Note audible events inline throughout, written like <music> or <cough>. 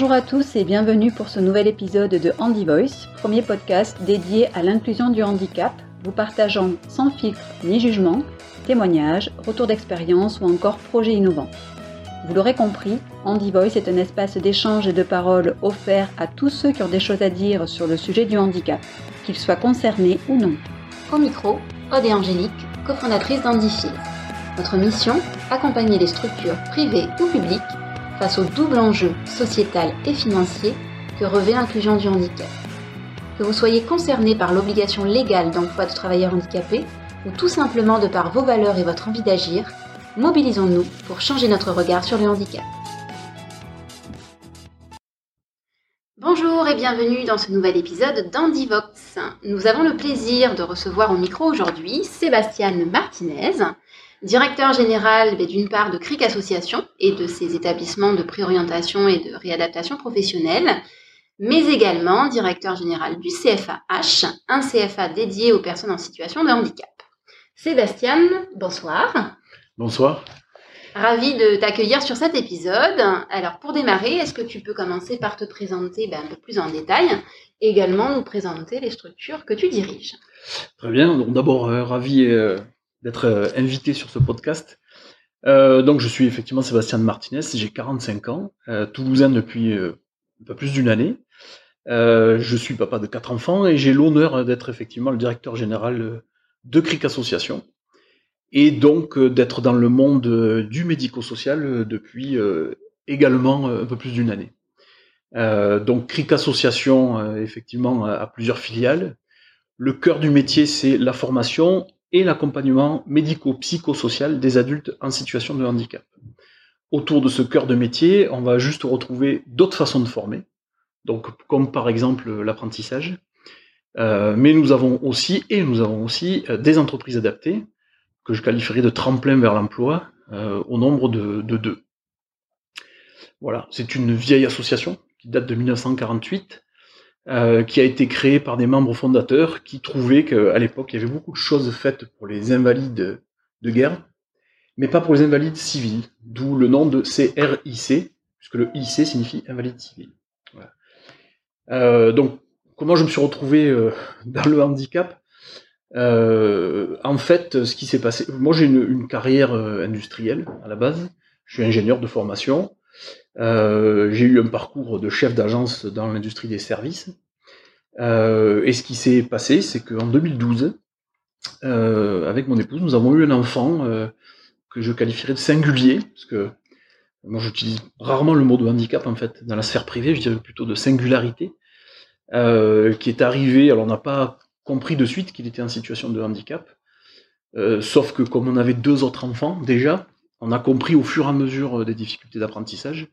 Bonjour à tous et bienvenue pour ce nouvel épisode de Handy Voice, premier podcast dédié à l'inclusion du handicap, vous partageant sans filtre ni jugement témoignages, retours d'expérience ou encore projets innovants. Vous l'aurez compris, Handy Voice est un espace d'échange et de parole offert à tous ceux qui ont des choses à dire sur le sujet du handicap, qu'ils soient concernés ou non. Au micro, Aude et Angélique, cofondatrices d'Handyfield. Notre mission Accompagner les structures privées ou publiques face au double enjeu sociétal et financier que revêt l'inclusion du handicap. Que vous soyez concerné par l'obligation légale d'emploi de travailleurs handicapés ou tout simplement de par vos valeurs et votre envie d'agir, mobilisons-nous pour changer notre regard sur le handicap. Bonjour et bienvenue dans ce nouvel épisode d'Andivox. Nous avons le plaisir de recevoir au micro aujourd'hui Sébastien Martinez, directeur général ben, d'une part de CRIC Association et de ses établissements de préorientation et de réadaptation professionnelle, mais également directeur général du CFAH, un CFA dédié aux personnes en situation de handicap. Sébastien, bonsoir. Bonsoir. Ravi de t'accueillir sur cet épisode. Alors pour démarrer, est-ce que tu peux commencer par te présenter ben, un peu plus en détail et également nous présenter les structures que tu diriges? Très bien. Donc d'abord, euh, ravi euh, d'être euh, invité sur ce podcast. Euh, donc je suis effectivement Sébastien Martinez, j'ai 45 ans, euh, toulousain depuis un peu plus d'une année. je suis papa de quatre enfants et j'ai l'honneur d'être effectivement le directeur général de CRIC Association et donc d'être dans le monde du médico-social depuis également un peu plus d'une année. donc CRIC Association effectivement a plusieurs filiales. Le cœur du métier c'est la formation et l'accompagnement médico-psychosocial des adultes en situation de handicap. Autour de ce cœur de métier, on va juste retrouver d'autres façons de former, donc comme par exemple l'apprentissage. Euh, mais nous avons aussi, et nous avons aussi, euh, des entreprises adaptées, que je qualifierais de tremplin vers l'emploi, euh, au nombre de, de deux. Voilà, c'est une vieille association qui date de 1948, euh, qui a été créé par des membres fondateurs qui trouvaient qu'à l'époque, il y avait beaucoup de choses faites pour les invalides de guerre, mais pas pour les invalides civils, d'où le nom de CRIC, puisque le IC signifie invalide civil. Euh, donc, comment je me suis retrouvé euh, dans le handicap? En fait, ce qui s'est passé, moi j'ai une, carrière industrielle à la base, je suis ingénieur de formation, j'ai eu un parcours de chef d'agence dans l'industrie des services. Euh, et ce qui s'est passé, c'est qu'en 2012, euh, avec mon épouse, nous avons eu un enfant que je qualifierais de singulier, parce que moi j'utilise rarement le mot de handicap en fait. Dans la sphère privée, je dirais plutôt de singularité, qui est arrivé. Alors on n'a pas compris de suite qu'il était en situation de handicap, sauf que comme on avait deux autres enfants déjà, on a compris au fur et à mesure des difficultés d'apprentissage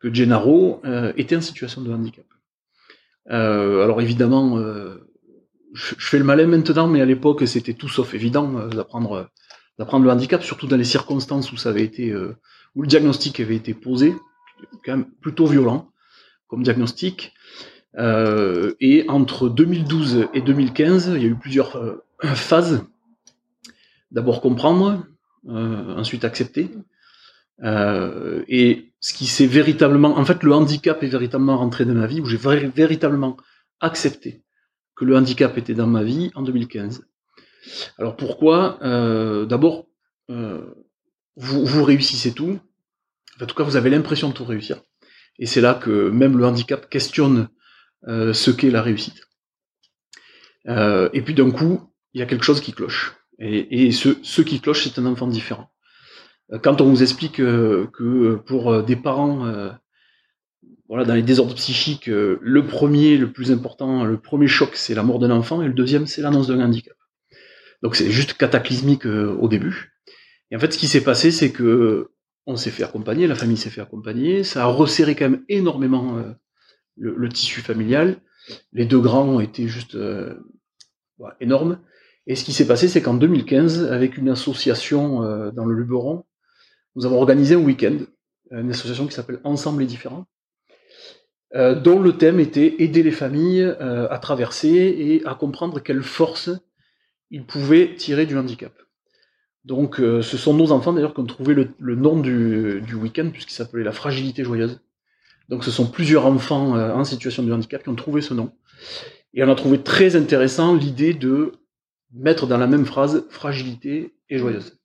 que Gennaro euh, était en situation de handicap. Euh, alors évidemment, euh, je, fais le malin maintenant, mais à l'époque c'était tout sauf évident d'apprendre d'apprendre le handicap, surtout dans les circonstances où ça avait été où le diagnostic avait été posé, quand même plutôt violent comme diagnostic. et entre 2012 et 2015, il y a eu plusieurs phases. D'abord comprendre, ensuite accepter, euh, et ce qui s'est véritablement, en fait, le handicap est véritablement rentré dans ma vie, où j'ai véritablement accepté que le handicap était dans ma vie en 2015. Alors pourquoi? Euh, D'abord, euh, vous, vous, réussissez tout. En tout cas, vous avez l'impression de tout réussir. Et c'est là que même le handicap questionne euh, ce qu'est la réussite. Euh, et puis d'un coup, il y a quelque chose qui cloche. Et, et ce, ce qui cloche, c'est un enfant différent. Euh, quand on vous explique euh, que pour euh, des parents, voilà, dans les désordres psychiques, le premier, le plus important, le premier choc, c'est la mort d'un enfant, et le deuxième, c'est l'annonce d'un handicap. Donc c'est juste cataclysmique au début. Et en fait, ce qui s'est passé, c'est que on s'est fait accompagner, la famille s'est fait accompagner, ça a resserré quand même énormément le, tissu familial. Les deux grands ont été juste énormes. Et ce qui s'est passé, c'est qu'en 2015, avec une association dans le Luberon, nous avons organisé un week-end, une association qui s'appelle Ensemble et différents, euh, dont le thème était aider les familles euh, à traverser et à comprendre quelles forces ils pouvaient tirer du handicap. Donc euh, ce sont nos enfants d'ailleurs qui ont trouvé le, nom du, week-end puisqu'il s'appelait la fragilité joyeuse. Donc ce sont plusieurs enfants euh, en situation de handicap qui ont trouvé ce nom. Et on a trouvé très intéressant l'idée de mettre dans la même phrase fragilité et joyeuse.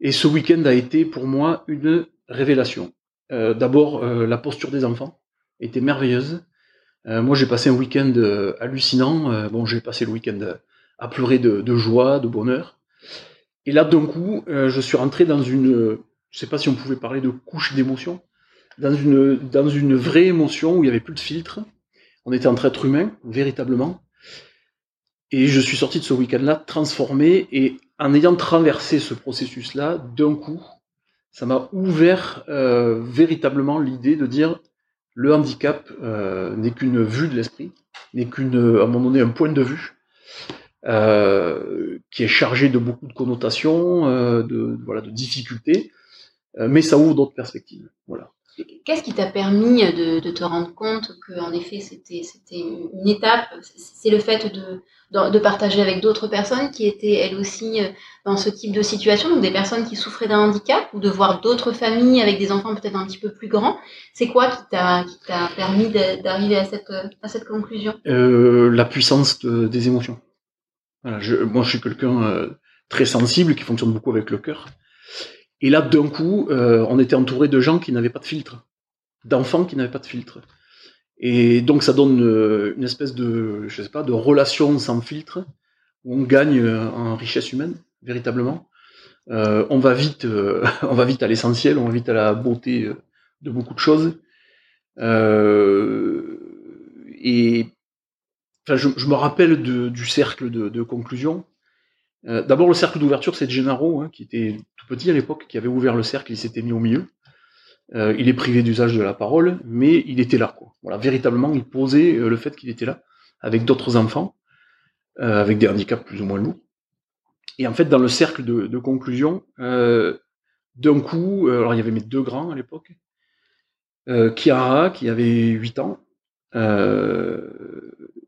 Et ce week-end a été pour moi une révélation. Euh, D'abord, euh, la posture des enfants était merveilleuse. Euh, moi, j'ai passé un week-end hallucinant. Bon, j'ai passé le week-end à pleurer de, joie, de bonheur. Et là, d'un coup, je suis rentré dans une, je sais pas si on pouvait parler de couche d'émotion, dans une, dans une vraie émotion où il y avait plus de filtre. On était entre êtres humains, véritablement. Et je suis sorti de ce week-end-là transformé et en ayant traversé ce processus-là, d'un coup, ça m'a ouvert euh, véritablement l'idée de dire le handicap euh, n'est qu'une vue de l'esprit, n'est qu'une, à un moment donné, un point de vue euh, qui est chargé de beaucoup de connotations, euh, de voilà, de difficultés, euh, mais ça ouvre d'autres perspectives. Voilà. Qu'est-ce qui t'a permis de, te rendre compte que, en effet, c'était une étape? C'est le fait de, partager avec d'autres personnes qui étaient elles aussi euh, dans ce type de situation, donc des personnes qui souffraient d'un handicap, ou de voir d'autres familles avec des enfants peut-être un petit peu plus grands. C'est quoi qui t'a permis d'arriver à cette conclusion? Euh, La puissance de, des émotions. Je, moi, je suis quelqu'un euh, très sensible qui fonctionne beaucoup avec le cœur. Et là, d'un coup, euh, on était entouré de gens qui n'avaient pas de filtre, d'enfants qui n'avaient pas de filtre. Et donc, ça donne euh, une espèce de, je sais pas, de relation sans filtre, où on gagne euh, en richesse humaine, véritablement. On va vite, <laughs> on va vite à l'essentiel, on va vite à la beauté de beaucoup de choses. et je, me rappelle du cercle de conclusion euh, D'abord, le cercle d'ouverture, c'est Gennaro, hein, qui était tout petit à l'époque, qui avait ouvert le cercle, il s'était mis au milieu. Euh, il est privé d'usage de la parole, mais il était là. Quoi. Voilà, véritablement, il posait euh, le fait qu'il était là, avec d'autres enfants, avec des handicaps plus ou moins lourds. Et en fait, dans le cercle de, conclusion, d'un coup, alors il y avait mes deux grands à l'époque, Chiara, qui avait 8 ans,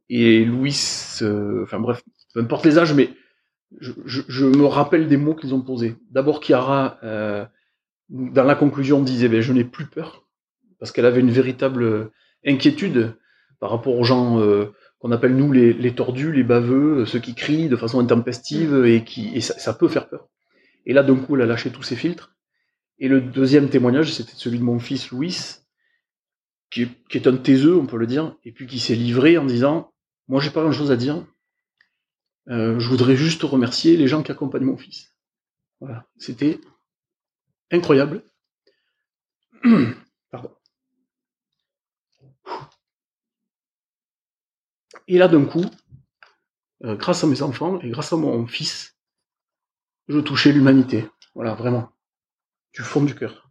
et Louis, enfin bref, peu importe les âges, mais je, je, je, me rappelle des mots qu'ils ont posés. D'abord, Chiara, euh, dans la conclusion, disait ben, Je n'ai plus peur, parce qu'elle avait une véritable inquiétude par rapport aux gens euh, qu'on appelle nous les, les, tordus, les baveux, ceux qui crient de façon intempestive et qui et ça, ça, peut faire peur. Et là, d'un coup, elle a lâché tous ses filtres. Et le deuxième témoignage, c'était celui de mon fils Louis, qui est, qui est un taiseux, on peut le dire, et puis qui s'est livré en disant Moi, j'ai pas grand chose à dire, euh, je voudrais juste remercier les gens qui accompagnent mon fils. Voilà, c'était incroyable. <clears throat> Pardon. Et là, d'un coup, euh, grâce à mes enfants et grâce à mon fils, je touchais l'humanité. Voilà, vraiment. Du fond du cœur.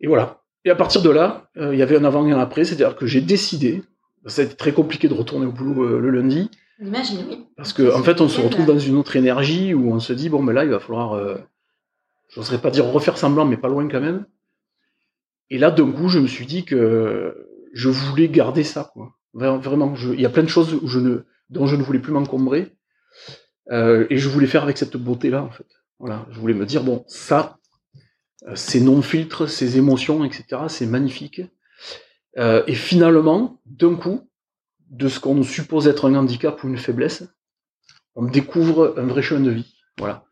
Et voilà. Et à partir de là, euh, il y avait un avant et un après, c'est-à-dire que j'ai décidé, ça a été très compliqué de retourner au boulot le lundi, Oui. Parce qu'en en fait, on se retrouve dans une autre énergie où on se dit, bon, mais là, il va falloir, euh, je n'oserais pas dire refaire semblant, mais pas loin quand même. Et là, d'un coup, je me suis dit que je voulais garder ça, quoi. Vraiment, je, il y a plein de choses où je ne, dont je ne voulais plus m'encombrer. Euh, et je voulais faire avec cette beauté-là, en fait. Voilà, je voulais me dire, bon, ça, euh, ces non-filtres, ces émotions, etc., c'est magnifique. Euh, et finalement, d'un coup, de ce qu'on suppose être un handicap ou une faiblesse, on découvre un vrai chemin de vie. Voilà.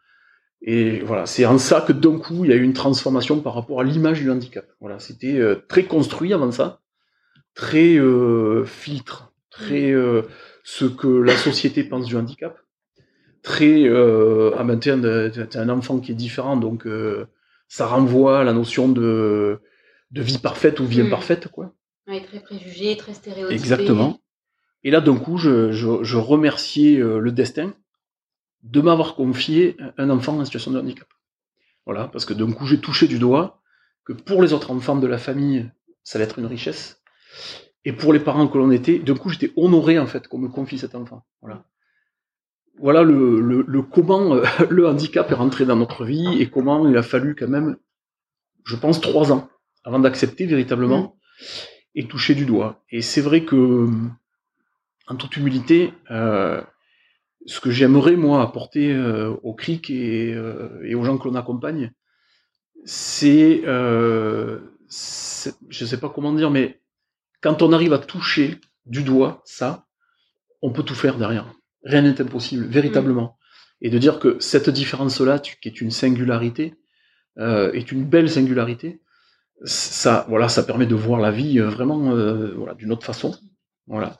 Et voilà, c'est en ça que d'un coup, il y a eu une transformation par rapport à l'image du handicap. Voilà, c'était euh, très construit avant ça, très euh, filtre, très euh, ce que la société pense du handicap, très ah ben t'es un enfant qui est différent, donc ça renvoie à la notion de, de vie parfaite ou vie mmh. imparfaite, quoi. Oui, très préjugé, très stéréotypé. Exactement. Et là, d'un coup, je, je, je remerciais euh, le destin de m'avoir confié un enfant en situation de handicap. Voilà, parce que d'un coup, j'ai touché du doigt que pour les autres enfants de la famille, ça allait être une richesse. Et pour les parents que l'on était, d'un coup, j'étais honoré, en fait, qu'on me confie cet enfant. Voilà. Voilà le, le, le comment euh, <laughs> le handicap est rentré dans notre vie et comment il a fallu quand même, je pense, trois ans avant d'accepter véritablement mmh. et toucher du doigt. Et c'est vrai que en toute humilité, euh, ce que j'aimerais moi apporter euh, au CRIC et, euh, et, aux gens que l'on accompagne, c'est euh, je sais pas comment dire, mais quand on arrive à toucher du doigt ça, on peut tout faire derrière. Rien n'est impossible, véritablement. Et de dire que cette différence-là, qui est une singularité, est une belle singularité, ça, voilà, ça permet de voir la vie vraiment voilà, d'une autre façon. Voilà.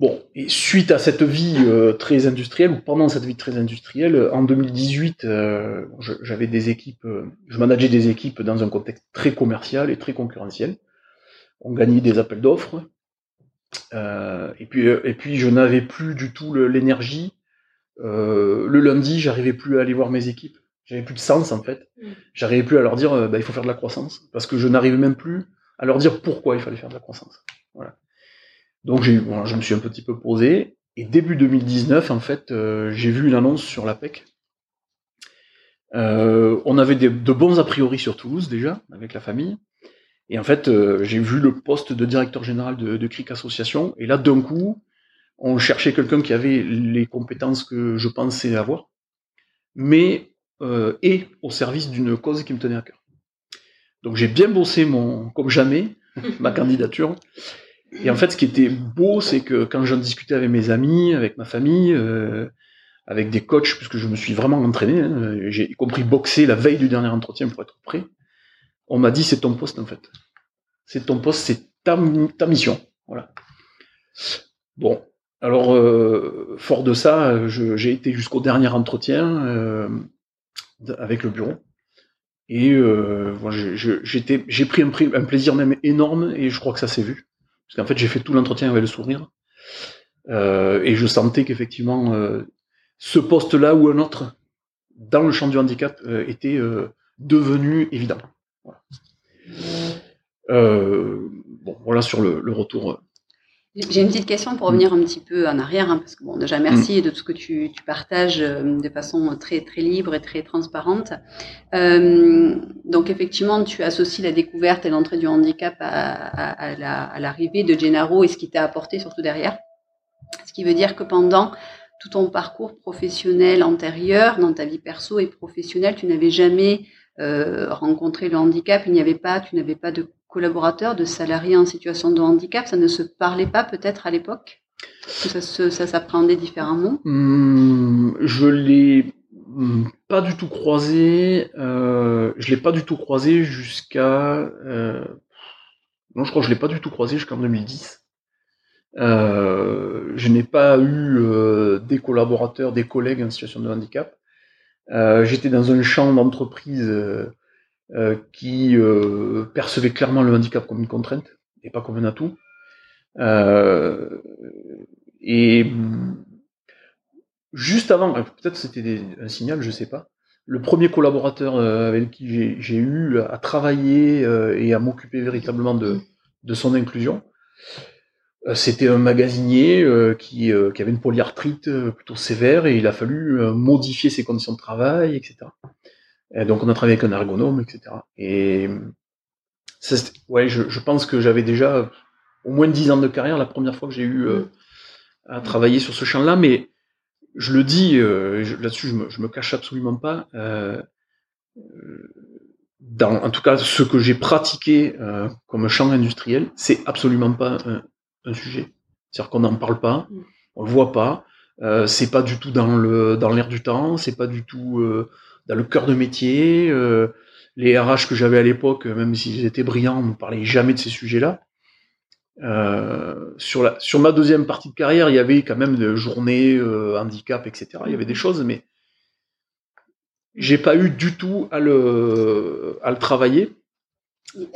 Bon, et suite à cette vie euh, très industrielle, ou pendant cette vie très industrielle, en 2018, euh, j'avais des équipes, euh, je manageais des équipes dans un contexte très commercial et très concurrentiel. On gagnait des appels d'offres. et, puis, et puis, je n'avais plus du tout l'énergie. le lundi, j'arrivais plus à aller voir mes équipes. J'avais plus de sens, en fait. Mm. J'arrivais plus à leur dire, bah, il faut faire de la croissance. Parce que je n'arrivais même plus à leur dire pourquoi il fallait faire de la croissance. Voilà. Donc j'ai, je me suis un petit peu posé. Et début 2019, en fait, euh, j'ai vu une annonce sur l'APEC. Euh, on avait de bons a priori sur Toulouse déjà, avec la famille. Et en fait, euh, j'ai vu le poste de directeur général de, de CRIC Association. Et là, d'un coup, on cherchait quelqu'un qui avait les compétences que je pensais avoir, mais et au service d'une cause qui me tenait à cœur. Donc j'ai bien bossé mon, comme jamais, <laughs> ma candidature. Et en fait, ce qui était beau, c'est que quand j'en discutais avec mes amis, avec ma famille, euh, avec des coachs, puisque je me suis vraiment entraîné, hein, j'ai compris boxer la veille du dernier entretien pour être prêt, on m'a dit c'est ton poste en fait. C'est ton poste, c'est ta, ta mission. Voilà. Bon, alors euh, fort de ça, j'ai été jusqu'au dernier entretien euh, avec le bureau. Et euh, j'ai pris un, un, plaisir même énorme et je crois que ça s'est vu. Parce qu'en fait, j'ai fait tout l'entretien avec le sourire. Euh, et je sentais qu'effectivement, euh, ce poste-là ou un autre, dans le champ du handicap, euh, était devenu évident. bon, voilà sur le retour j'ai une petite question pour revenir un petit peu en arrière, hein, parce que bon, déjà merci mm. de tout ce que tu, tu partages euh, de façon très très libre et très transparente. Euh, donc effectivement, tu associes la découverte et l'entrée du handicap à, à, à l'arrivée de Gennaro et ce qui t'a apporté surtout derrière. Ce qui veut dire que pendant tout ton parcours professionnel antérieur, dans ta vie perso et professionnelle, tu n'avais jamais euh, rencontré le handicap. Il n'y avait pas, tu n'avais pas de collaborateurs, de salariés en situation de handicap Ça ne se parlait pas peut-être à l'époque? Ça, s'appréhendait différemment? Hmm, Je l'ai hmm, pas du tout croisé. Euh, je l'ai pas du tout croisé jusqu'à. Euh, non, je crois que je l'ai pas du tout croisé jusqu'en 2010. Euh, je n'ai pas eu des collaborateurs, des collègues en situation de handicap. J'étais dans un champ d'entreprise euh, qui euh, percevait clairement le handicap comme une contrainte et pas comme un atout. Euh, et juste avant, peut-être c'était un signal, je sais pas. Le premier collaborateur avec qui j'ai eu à travailler et à m'occuper véritablement de, son inclusion, c'était un magasinier qui, qui, avait une polyarthrite plutôt sévère et il a fallu modifier ses conditions de travail, etc donc on a travaillé avec un ergonome, etc. Et ouais, je, je, pense que j'avais déjà au moins 10 ans de carrière la première fois que j'ai eu euh, à travailler sur ce champ-là, mais je le dis, euh, là-dessus je me, je me cache absolument pas. Euh, dans, en tout cas, ce que j'ai pratiqué euh, comme champ industriel, c'est absolument pas un, un sujet. C'est-à-dire qu'on n'en parle pas, mm. on le voit pas, euh, c'est pas du tout dans le dans l'air du temps, c'est pas du tout euh, dans le cœur de métier. Euh, les RH que j'avais à l'époque, même s'ils étaient brillants, ne parlaient jamais de ces sujets-là. Euh, sur, la, sur ma deuxième partie de carrière, il y avait quand même des journées, euh, handicap, etc. Il y avait des choses, mais j'ai pas eu du tout à le, à le travailler.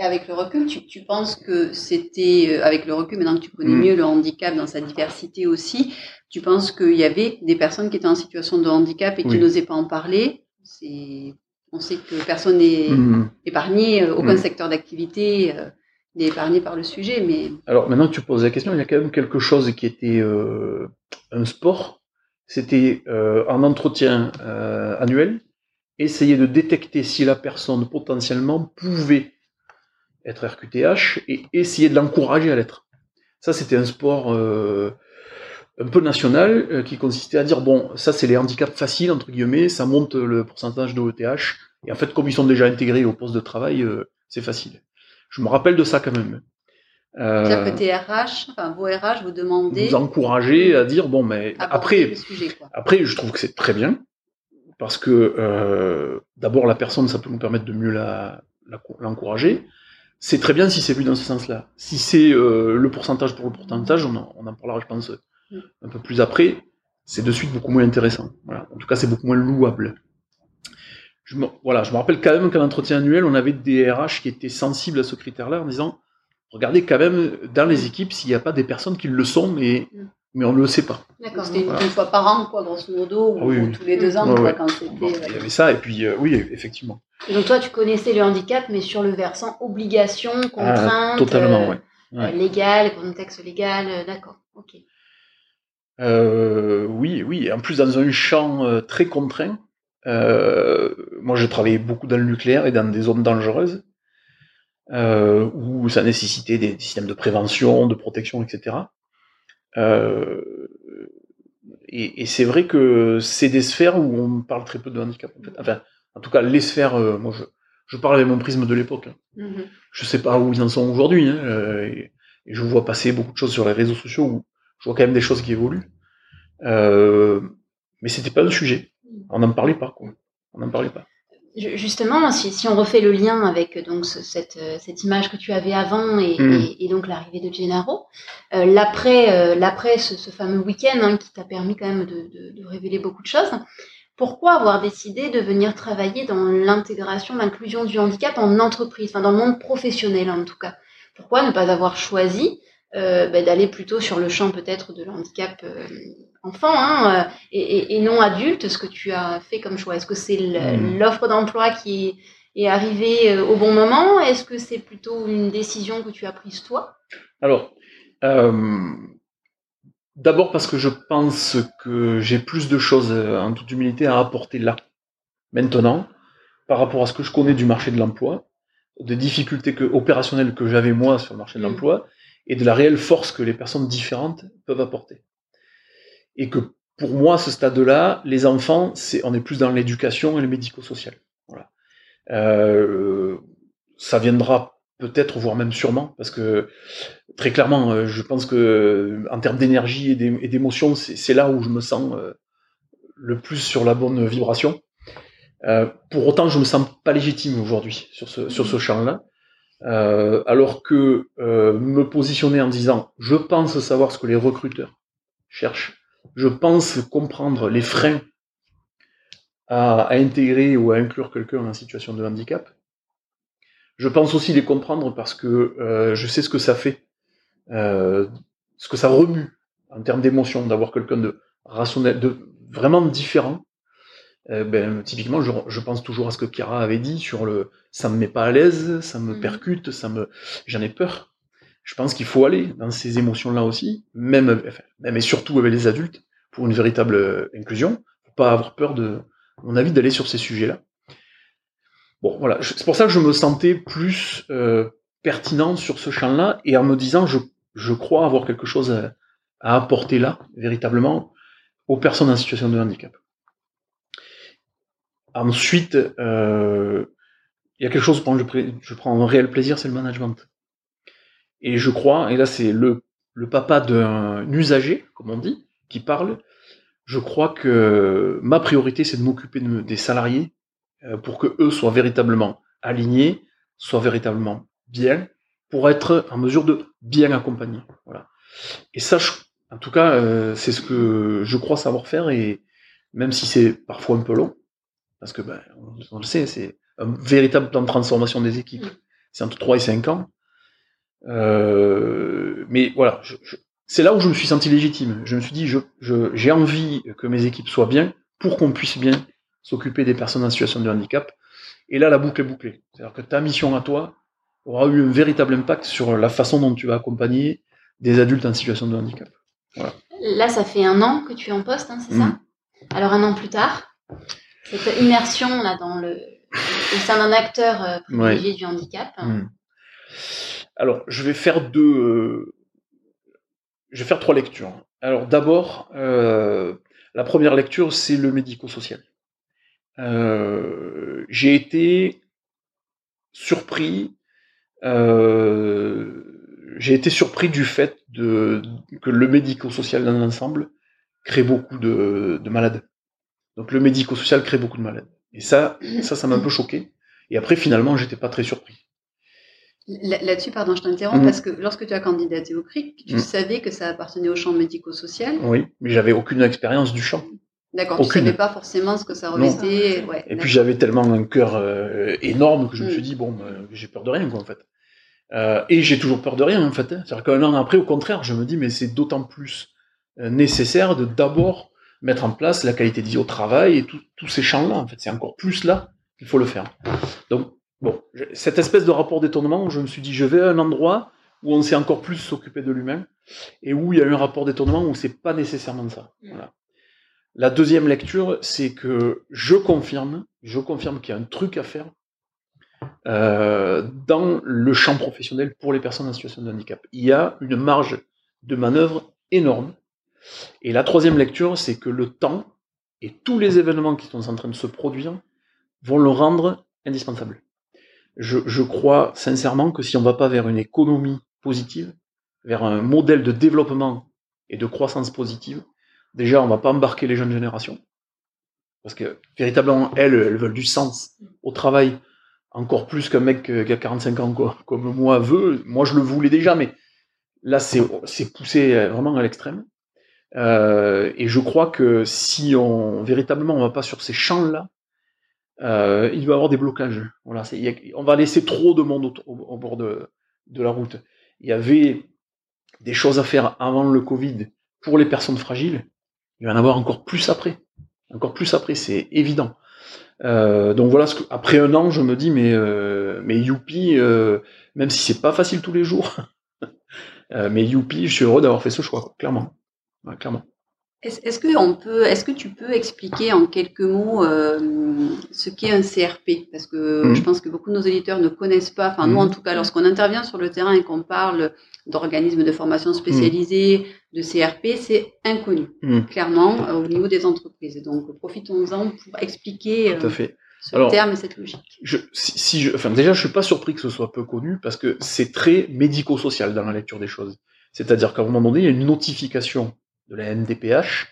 avec le recul, tu, tu penses que c'était, avec le recul, maintenant que tu connais mm. mieux le handicap dans sa diversité aussi, tu penses qu'il y avait des personnes qui étaient en situation de handicap et qui n'osaient pas en parler? On sait que personne n'est mmh. épargné, euh, aucun mmh. secteur d'activité euh, n'est épargné par le sujet. Mais alors maintenant que tu poses la question, il y a quand même quelque chose qui était euh, un sport. C'était un entretien annuel, essayer de détecter si la personne potentiellement pouvait être RQTH et essayer de l'encourager à l'être. Ça, c'était un sport un peu national euh, qui consistait à dire bon, ça c'est les handicaps faciles entre guillemets, ça monte le pourcentage de ETH et en fait comme ils sont déjà intégrés au poste de travail, euh, c'est facile. je me rappelle de ça quand même. Euh, C'est-à-dire que tes RH, enfin vos RH, vous demandez. Vous encourager à dire bon, mais après, après, je trouve que c'est très bien parce que euh, d'abord la personne, ça peut nous permettre de mieux la, l'encourager. C'est très bien si c'est vu dans ce sens-là. Si c'est le pourcentage pour le pourcentage, on en, on en parlera, je pense. Un peu plus après. C'est de suite beaucoup moins intéressant. Voilà. En tout cas, c'est beaucoup moins louable. Je me, voilà, je me rappelle quand même qu'à l'entretien annuel, on avait des RH qui étaient sensibles à ce critère-là en disant regardez quand même dans les équipes s'il n'y a pas des personnes qui le sont, mais, mm. mais on ne le sait pas. D'accord, c'était une, fois par an, quoi, grosso modo, ou, ah tous les deux ans, quoi, quand c'était. il y avait ça, et puis euh, oui, effectivement. donc toi, tu connaissais le handicap, mais sur le versant obligation, ah, contrainte, totalement, euh, légal, contexte légal, euh, d'accord, ok. Oui, oui, en plus dans un champ très contraint. moi, j'ai travaillé beaucoup dans le nucléaire et dans des zones dangereuses euh, où ça nécessitait des systèmes de prévention, de protection, etc. Euh, et, et c'est vrai que c'est des sphères où on parle très peu de handicap. En, fait. enfin, en tout cas, les sphères, euh, moi je, je parle avec mon prisme de l'époque. Hein. Mm-hmm. Je sais pas où ils en sont aujourd'hui. Hein, euh, et, et, je vois passer beaucoup de choses sur les réseaux sociaux où je vois quand même des choses qui évoluent. Euh, mais c'était pas le sujet. On n'en parlait pas, quoi. On n'en parlait pas. Justement, si, on refait le lien avec donc cette, euh, cette, image que tu avais avant et, mm. donc l'arrivée de Gennaro, euh, l'après, euh, l'après ce, fameux week-end hein, qui t'a permis quand même de, révéler beaucoup de choses, pourquoi avoir décidé de venir travailler dans l'intégration, l'inclusion du handicap en entreprise, enfin dans le monde professionnel en tout cas? Pourquoi ne pas avoir choisi ben, d'aller plutôt sur le champ peut-être de l'handicap enfant hein, euh, et, non adulte, ce que tu as fait comme choix Est-ce que c'est hmm. l'offre d'emploi qui est arrivée euh, au bon moment? Est-ce que c'est plutôt une décision que tu as prise toi? Alors, euh, d'abord parce que je pense que j'ai plus de choses, en toute humilité, à apporter là, maintenant, par rapport à ce que je connais du marché de l'emploi, des difficultés que, opérationnelles que j'avais moi sur le marché de hmm. l'emploi, et de la réelle force que les personnes différentes peuvent apporter et que pour moi, à ce stade-là, les enfants, c'est, on est plus dans l'éducation et le médico-social. Voilà. Euh, ça viendra peut-être, voire même sûrement, parce que très clairement, euh, je pense que en termes d'énergie et d'émotion, c'est, là où je me sens euh, le plus sur la bonne vibration. Euh, pour autant, je me sens pas légitime aujourd'hui sur ce, sur ce champ-là. Euh, alors que euh, me positionner en disant je pense savoir ce que les recruteurs cherchent je pense comprendre les freins à, intégrer ou à inclure quelqu'un en situation de handicap. Je pense aussi les comprendre parce que euh, je sais ce que ça fait, ce que ça remue en termes d'émotion d'avoir quelqu'un de rationnel, de vraiment différent. Euh, ben, typiquement, je, je, pense toujours à ce que Kira avait dit sur le ça me met pas à l'aise, ça me mmh. percute, ça me j'en ai peur je pense qu'il faut aller dans ces émotions-là aussi, même, même et surtout avec les adultes, pour une véritable euh, inclusion. Faut pas avoir peur de, à mon avis, d'aller sur ces sujets-là. Bon, voilà, c'est pour ça que je me sentais plus euh, pertinent sur ce champ-là, et en me disant, je, je crois avoir quelque chose à, apporter là, véritablement, aux personnes en situation de handicap. Ensuite, euh, il y a quelque chose où je, je prends un réel plaisir, c'est le management. Et je crois, et là c'est le, le papa d'un usager, comme on dit, qui parle, je crois que ma priorité c'est de m'occuper des salariés euh, pour que eux soient véritablement alignés, soient véritablement bien, pour être en mesure de bien accompagner. Voilà. Et ça, en tout cas, euh, c'est ce que je crois savoir faire, et même si c'est parfois un peu long, parce que ben, on, le sait, c'est un véritable plan de transformation des équipes. C'est entre 3 et 5 ans. Euh, mais voilà, c'est là où je me suis senti légitime. Je me suis dit, j'ai je, j'ai envie que mes équipes soient bien pour qu'on puisse bien s'occuper des personnes en situation de handicap. Et là, la boucle est bouclée. C'est-à-dire que ta mission à toi aura eu un véritable impact sur la façon dont tu vas accompagner des adultes en situation de handicap. Voilà. Là, ça fait un an que tu es en poste, hein, c'est ça mm. Alors un an plus tard, cette immersion là dans le au sein d'un acteur euh, privilégié du handicap. Mm. Alors, je vais faire deux. Euh, je vais faire trois lectures. Alors, d'abord, euh, la première lecture, c'est le médico-social. J'ai été surpris j'ai été surpris du fait de, que le médico-social dans l'ensemble crée beaucoup de, de, malades. Donc le médico-social crée beaucoup de malades. Et ça, ça, ça m'a un peu choqué. Et après, finalement, j'étais pas très surpris. Là-dessus, pardon, je t'interromps, mm. parce que lorsque tu as candidaté au CRIC, tu mm. savais que ça appartenait au champ médico-social. Oui, mais j'avais aucune expérience du champ. D'accord, tu savais pas forcément ce que ça revêtait. Ouais, et puis j'avais tellement un cœur euh, énorme que je me mm. suis dit, bon, bah, j'ai peur de rien, quoi, en fait. Euh, et j'ai toujours peur de rien, en fait. Hein. C'est-à-dire qu'un an après, au contraire, je me dis, mais c'est d'autant plus euh, nécessaire de d'abord mettre en place la qualité de vie au travail et tous ces champs-là. En fait, c'est encore plus là qu'il faut le faire. Donc, bon, cette espèce de rapport d'étonnement où je me suis dit, je vais à un endroit où on sait encore plus s'occuper de l'humain et où il y a eu un rapport d'étonnement où c'est pas nécessairement ça. Voilà. La deuxième lecture, c'est que je confirme, je confirme qu'il y a un truc à faire euh, dans le champ professionnel pour les personnes en situation de handicap. Il y a une marge de manœuvre énorme. Et la troisième lecture, c'est que le temps et tous les événements qui sont en train de se produire vont le rendre indispensable. Je, crois sincèrement que si on ne va pas vers une économie positive, vers un modèle de développement et de croissance positive, déjà, on ne va pas embarquer les jeunes générations. Parce que véritablement, elles, elles veulent du sens au travail, encore plus qu'un mec qui a 45 ans comme moi veut. Moi, je le voulais déjà, mais là, c'est poussé vraiment à l'extrême. Euh, et je crois que si on véritablement on va pas sur ces champs-là, euh, il va y avoir des blocages. Voilà, on va laisser trop de monde au, bord de, la route. Il y avait des choses à faire avant le Covid pour les personnes fragiles. Il va y en avoir encore plus après. Encore plus après, c'est évident. Euh, donc voilà, ce que, après un an, je me dis, mais, euh, mais youpi, euh, même si c'est pas facile tous les jours, <laughs> mais youpi, je suis heureux d'avoir fait ce choix, clairement. Clairement. Est-ce que on peut, est-ce que tu peux expliquer en quelques mots ce qu'est un CRP Parce que mmh. je pense que beaucoup de nos éditeurs ne connaissent pas. Enfin, nous, mmh. en tout cas, lorsqu'on intervient sur le terrain et qu'on parle d'organismes de formation spécialisés, de CRP, c'est inconnu, hmm. clairement, euh, au niveau des entreprises. Donc, profitons-en pour expliquer euh, ce terme et cette logique. Je, si, je, enfin, déjà, je suis pas surpris que ce soit peu connu parce que c'est très médico-social dans la lecture des choses. C'est-à-dire qu'à un moment donné, il y a une notification de la NDPH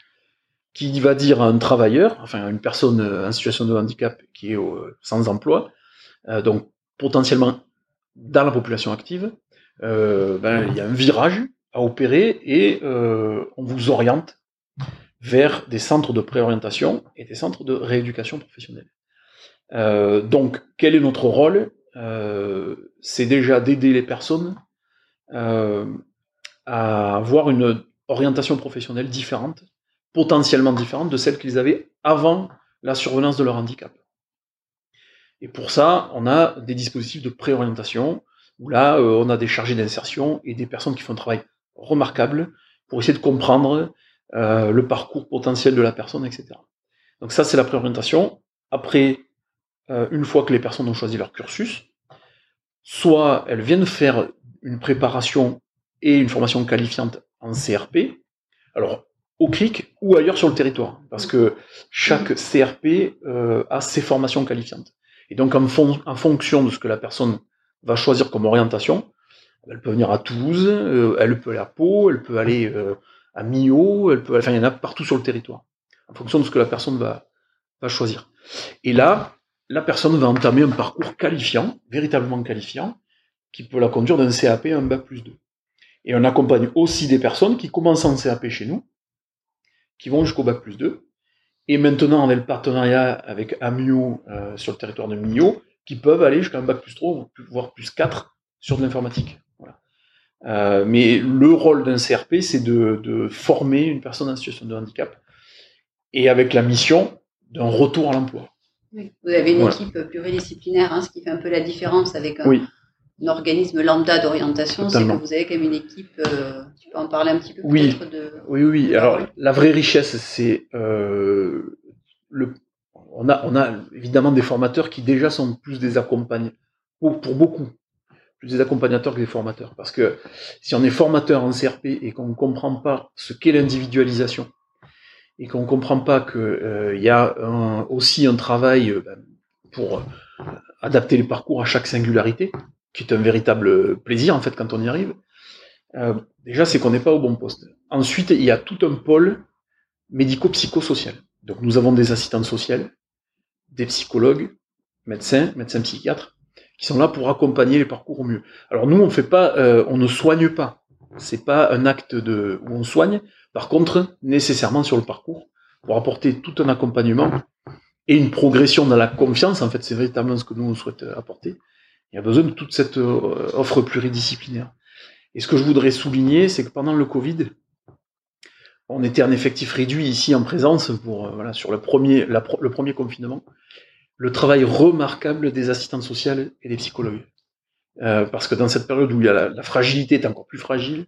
qui va dire à un travailleur, enfin à une personne en situation de handicap qui est sans emploi, euh, donc potentiellement dans la population active, euh, ben, il y a un virage à opérer et euh, on vous oriente vers des centres de préorientation et des centres de rééducation professionnelle. Euh, donc, quel est notre rôle? C'est déjà d'aider les personnes à avoir une orientation professionnelle différente, potentiellement différente de celle qu'ils avaient avant la survenance de leur handicap. Et pour ça, on a des dispositifs de préorientation où là, euh, on a des chargés d'insertion et des personnes qui font un travail remarquable pour essayer de comprendre euh, le parcours potentiel de la personne, etc. Donc ça, c'est la préorientation. Après, euh, une fois que les personnes ont choisi leur cursus, soit elles viennent faire une préparation et une formation qualifiante en CRP, alors au CRIC ou ailleurs sur le territoire, parce que chaque CRP a ses formations qualifiantes. Et donc en, fonction de ce que la personne va choisir comme orientation. Elle peut venir à Toulouse, euh, elle peut aller à Pau, elle peut aller euh, à Millau, elle peut, enfin il y en a partout sur le territoire, en fonction de ce que la personne va, va choisir. Et là, la personne va entamer un parcours qualifiant, véritablement qualifiant, qui peut la conduire d'un CAP à un BAC plus 2. Et on accompagne aussi des personnes qui commencent en CAP chez nous, qui vont jusqu'au BAC plus 2, et maintenant on a le partenariat avec Amio euh, sur le territoire de Millau, qui peuvent aller jusqu'à un bac plus 3, voire plus 4 sur de l'informatique. Voilà. Euh, mais le rôle d'un CRP, c'est de, de, former une personne en situation de handicap et avec la mission d'un retour à l'emploi. Oui. Vous avez une équipe pluridisciplinaire, hein, ce qui fait un peu la différence avec un, un organisme lambda d'orientation, c'est que vous avez quand même une équipe, euh, tu peux en parler un petit peu oui. de... Oui, oui, alors la vraie richesse, c'est euh, le on a, on a évidemment des formateurs qui déjà sont plus des accompagnateurs, pour, beaucoup, plus des accompagnateurs que des formateurs. Parce que si on est formateur en CRP et qu'on ne comprend pas ce qu'est l'individualisation, et qu'on ne comprend pas qu'il euh, y a aussi un travail ben, pour adapter les parcours à chaque singularité, qui est un véritable plaisir en fait quand on y arrive. Euh, déjà, c'est qu'on n'est pas au bon poste. Ensuite, il y a tout un pôle médico-psychosocial. Donc, nous avons des assistantes sociales, des psychologues, médecins, médecins psychiatres, qui sont là pour accompagner les parcours au mieux. Alors, nous, on euh, on ne soigne pas. C'est pas un acte de où on soigne. Par contre, nécessairement sur le parcours, pour apporter tout un accompagnement et une progression dans la confiance. En fait, c'est véritablement ce que nous on souhaite apporter. Il y a besoin de toute cette euh, offre pluridisciplinaire. Et ce que je voudrais souligner, c'est que pendant le Covid, on était en effectif réduit ici en présence pour euh, voilà sur le premier le premier confinement. Le travail remarquable des assistantes sociales et des psychologues, euh, parce que dans cette période où il y a la, fragilité est encore plus fragile,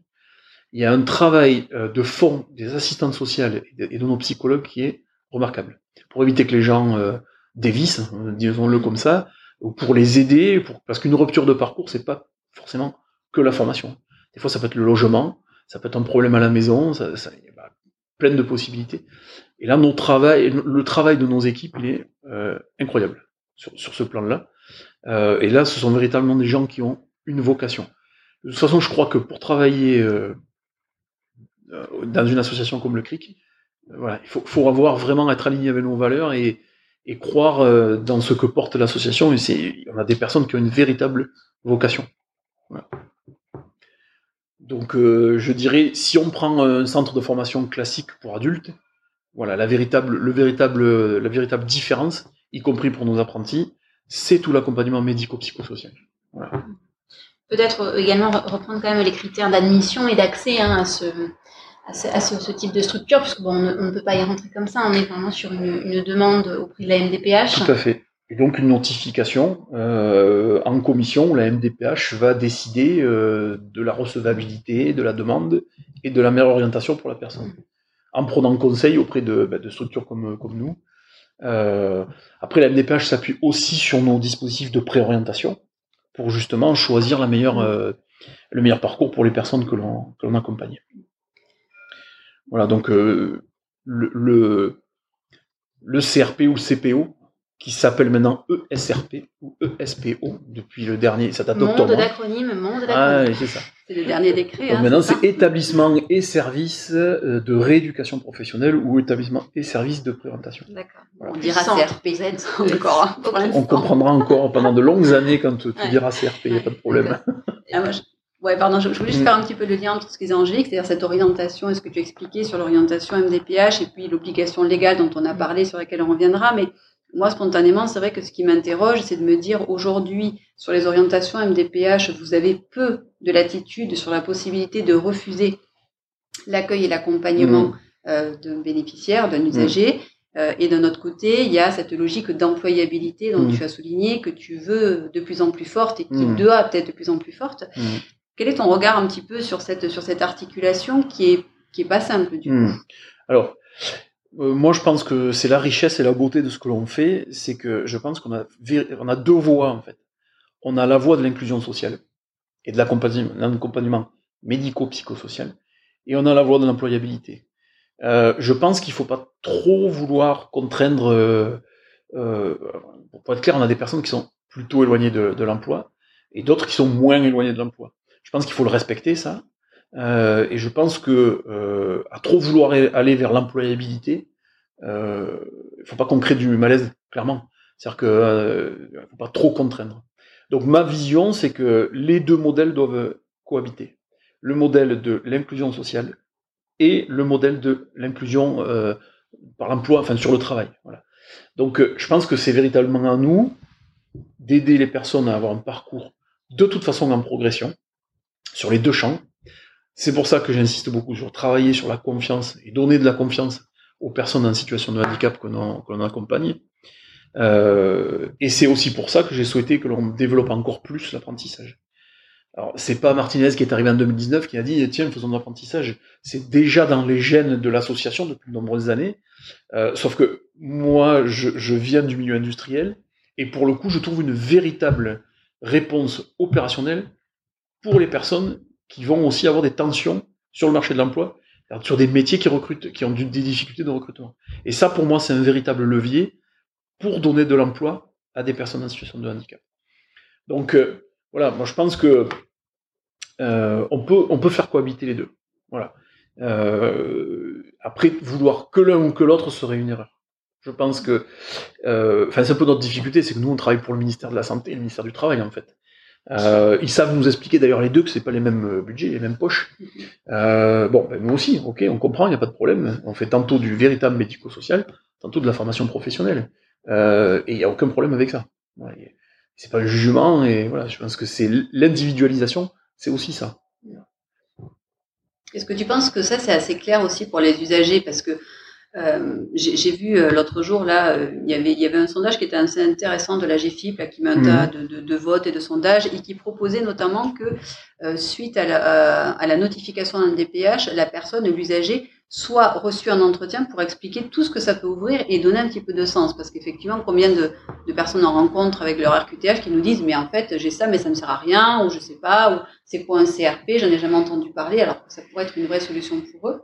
il y a un travail de fond des assistantes sociales et de, nos psychologues qui est remarquable pour éviter que les gens dévissent, hein, disons-le comme ça, ou pour les aider, parce qu'une rupture de parcours c'est pas forcément que la formation. Des fois, ça peut être le logement, ça peut être un problème à la maison, ça, y a plein de possibilités. Et là, notre travail, le travail de nos équipes, est euh, incroyable sur, sur ce plan-là. Euh, et là, ce sont véritablement des gens qui ont une vocation. De toute façon, je crois que pour travailler euh, dans une association comme le CRIC, voilà, il faut, faut, avoir vraiment être aligné avec nos valeurs et, et croire euh, dans ce que porte l'association. Et c'est, on a des personnes qui ont une véritable vocation. Donc euh, je dirais, si on prend un centre de formation classique pour adultes, voilà, la véritable, le véritable, la véritable différence, y compris pour nos apprentis, c'est tout l'accompagnement médico-psychosocial. Peut-être également reprendre quand même les critères d'admission et d'accès hein, à, ce, à, ce, type de structure, parce qu'on on ne peut pas y rentrer comme ça, on est vraiment sur une, une demande auprès de la MDPH. Tout à fait. Et donc une notification euh, en commission, la MDPH va décider euh, de la recevabilité, de la demande et de la meilleure orientation pour la personne, en prenant conseil auprès de, bah, structures comme, nous. Euh, après, la MDPH s'appuie aussi sur nos dispositifs de préorientation pour justement choisir la meilleure, le meilleur parcours pour les personnes que l'on accompagne. Voilà, donc euh, le, le, le CRP ou le CPO qui s'appelle maintenant ESRP ou ESPO depuis le dernier, ça date d'octobre. Monde d'acronyme, monde d'acronyme. Ah, c'est ça. C'est le dernier décret. Donc hein, maintenant, c'est c'est établissement et service euh, de rééducation professionnelle ou établissement et service de présentation. D'accord. Voilà. On dira CRP. encore. hein, pour On comprendra encore pendant de longues années quand tu Ouais. diras CRP, il n'y a pas de problème. <laughs> Ouais, pardon, je, je voulais juste Mm. faire un petit peu le lien entre ce qu'ils Angélique, c'est-à-dire cette orientation et ce que tu expliquais sur l'orientation MDPH et puis l'obligation légale dont on a parlé, sur laquelle on reviendra. Mais moi, spontanément, c'est vrai que ce qui m'interroge, c'est de me dire aujourd'hui, sur les orientations MDPH, vous avez peu de latitude sur la possibilité de refuser l'accueil et l'accompagnement Mm. euh, d'un bénéficiaire, d'un usager. Euh, et d'un autre côté, il y a cette logique d'employabilité dont Mm. tu as souligné que tu veux de plus en plus forte et qui Mm. doit peut-être de plus en plus forte. Quel est ton regard un petit peu sur cette, sur cette articulation qui est, qui est pas simple du coup? Hmm. Alors, euh, moi je pense que c'est la richesse et la beauté de ce que l'on fait, c'est que je pense qu'on a, on a deux voies en fait. On a la voie de l'inclusion sociale et de l'accompagnement médico-psychosocial, et on a la voie de l'employabilité. Euh, je pense qu'il faut pas trop vouloir contraindre. Euh, euh, pour être clair, on a des personnes qui sont plutôt éloignées de, de l'emploi et d'autres qui sont moins éloignées de l'emploi. Je pense qu'il faut le respecter ça. Euh, et je pense que euh, à trop vouloir aller vers l'employabilité, euh, il faut pas qu'on crée du malaise, clairement. C'est-à-dire que euh, faut pas trop contraindre. Donc ma vision, c'est que les deux modèles doivent cohabiter. Le modèle de l'inclusion sociale et le modèle de l'inclusion par l'emploi, enfin sur le travail. Voilà. Donc je pense que c'est véritablement à nous d'aider les personnes à avoir un parcours de toute façon en progression sur les deux champs. C'est pour ça que j'insiste beaucoup sur travailler sur la confiance et donner de la confiance aux personnes en situation de handicap que l'on accompagne. Euh, et c'est aussi pour ça que j'ai souhaité que l'on développe encore plus l'apprentissage. Alors, c'est pas Martinez qui est arrivé en 2019 qui a dit tiens, faisons de l'apprentissage. C'est déjà dans les gènes de l'association depuis de nombreuses années. Euh, sauf que moi, je viens du milieu industriel et pour le coup, je trouve une véritable réponse opérationnelle pour les personnes qui vont aussi avoir des tensions sur le marché de l'emploi, sur des métiers qui recrutent, qui ont des difficultés de recrutement. Et ça, pour moi, c'est un véritable levier pour donner de l'emploi à des personnes en situation de handicap. Donc, euh, voilà, moi je pense que on peut on peut faire cohabiter les deux. Voilà. après, vouloir que l'un ou que l'autre serait une erreur. Je pense que, enfin, c'est un peu notre difficulté, c'est que nous on travaille pour le ministère de la santé et le ministère du travail en fait. Euh, ils savent nous expliquer d'ailleurs les deux que c'est pas les mêmes euh, budgets, les mêmes poches. Euh, bon, ben nous aussi, ok, on comprend, il n'y a pas de problème. On fait tantôt du véritable médico-social, tantôt de la formation professionnelle, et il n'y a aucun problème avec ça. Ouais, c'est pas le jugement, et voilà, je pense que c'est l'individualisation, c'est aussi ça. Est-ce que tu penses que ça c'est assez clair aussi pour les usagers? Parce que euh, j'ai vu euh, l'autre jour là, euh, il y avait il y avait un sondage qui était assez intéressant de la GFIP là, qui met un tas de, de, de, votes et de sondages et qui proposait notamment que suite à la, à la notification d'un DPH, la personne, l'usager, soit reçu un entretien pour expliquer tout ce que ça peut ouvrir et donner un petit peu de sens. Parce qu'effectivement, combien de, de, personnes en rencontre avec leur RQTH qui nous disent mais en fait j'ai ça mais ça me sert à rien ou je sais pas ou c'est quoi un CRP, j'en ai jamais entendu parler alors que ça pourrait être une vraie solution pour eux.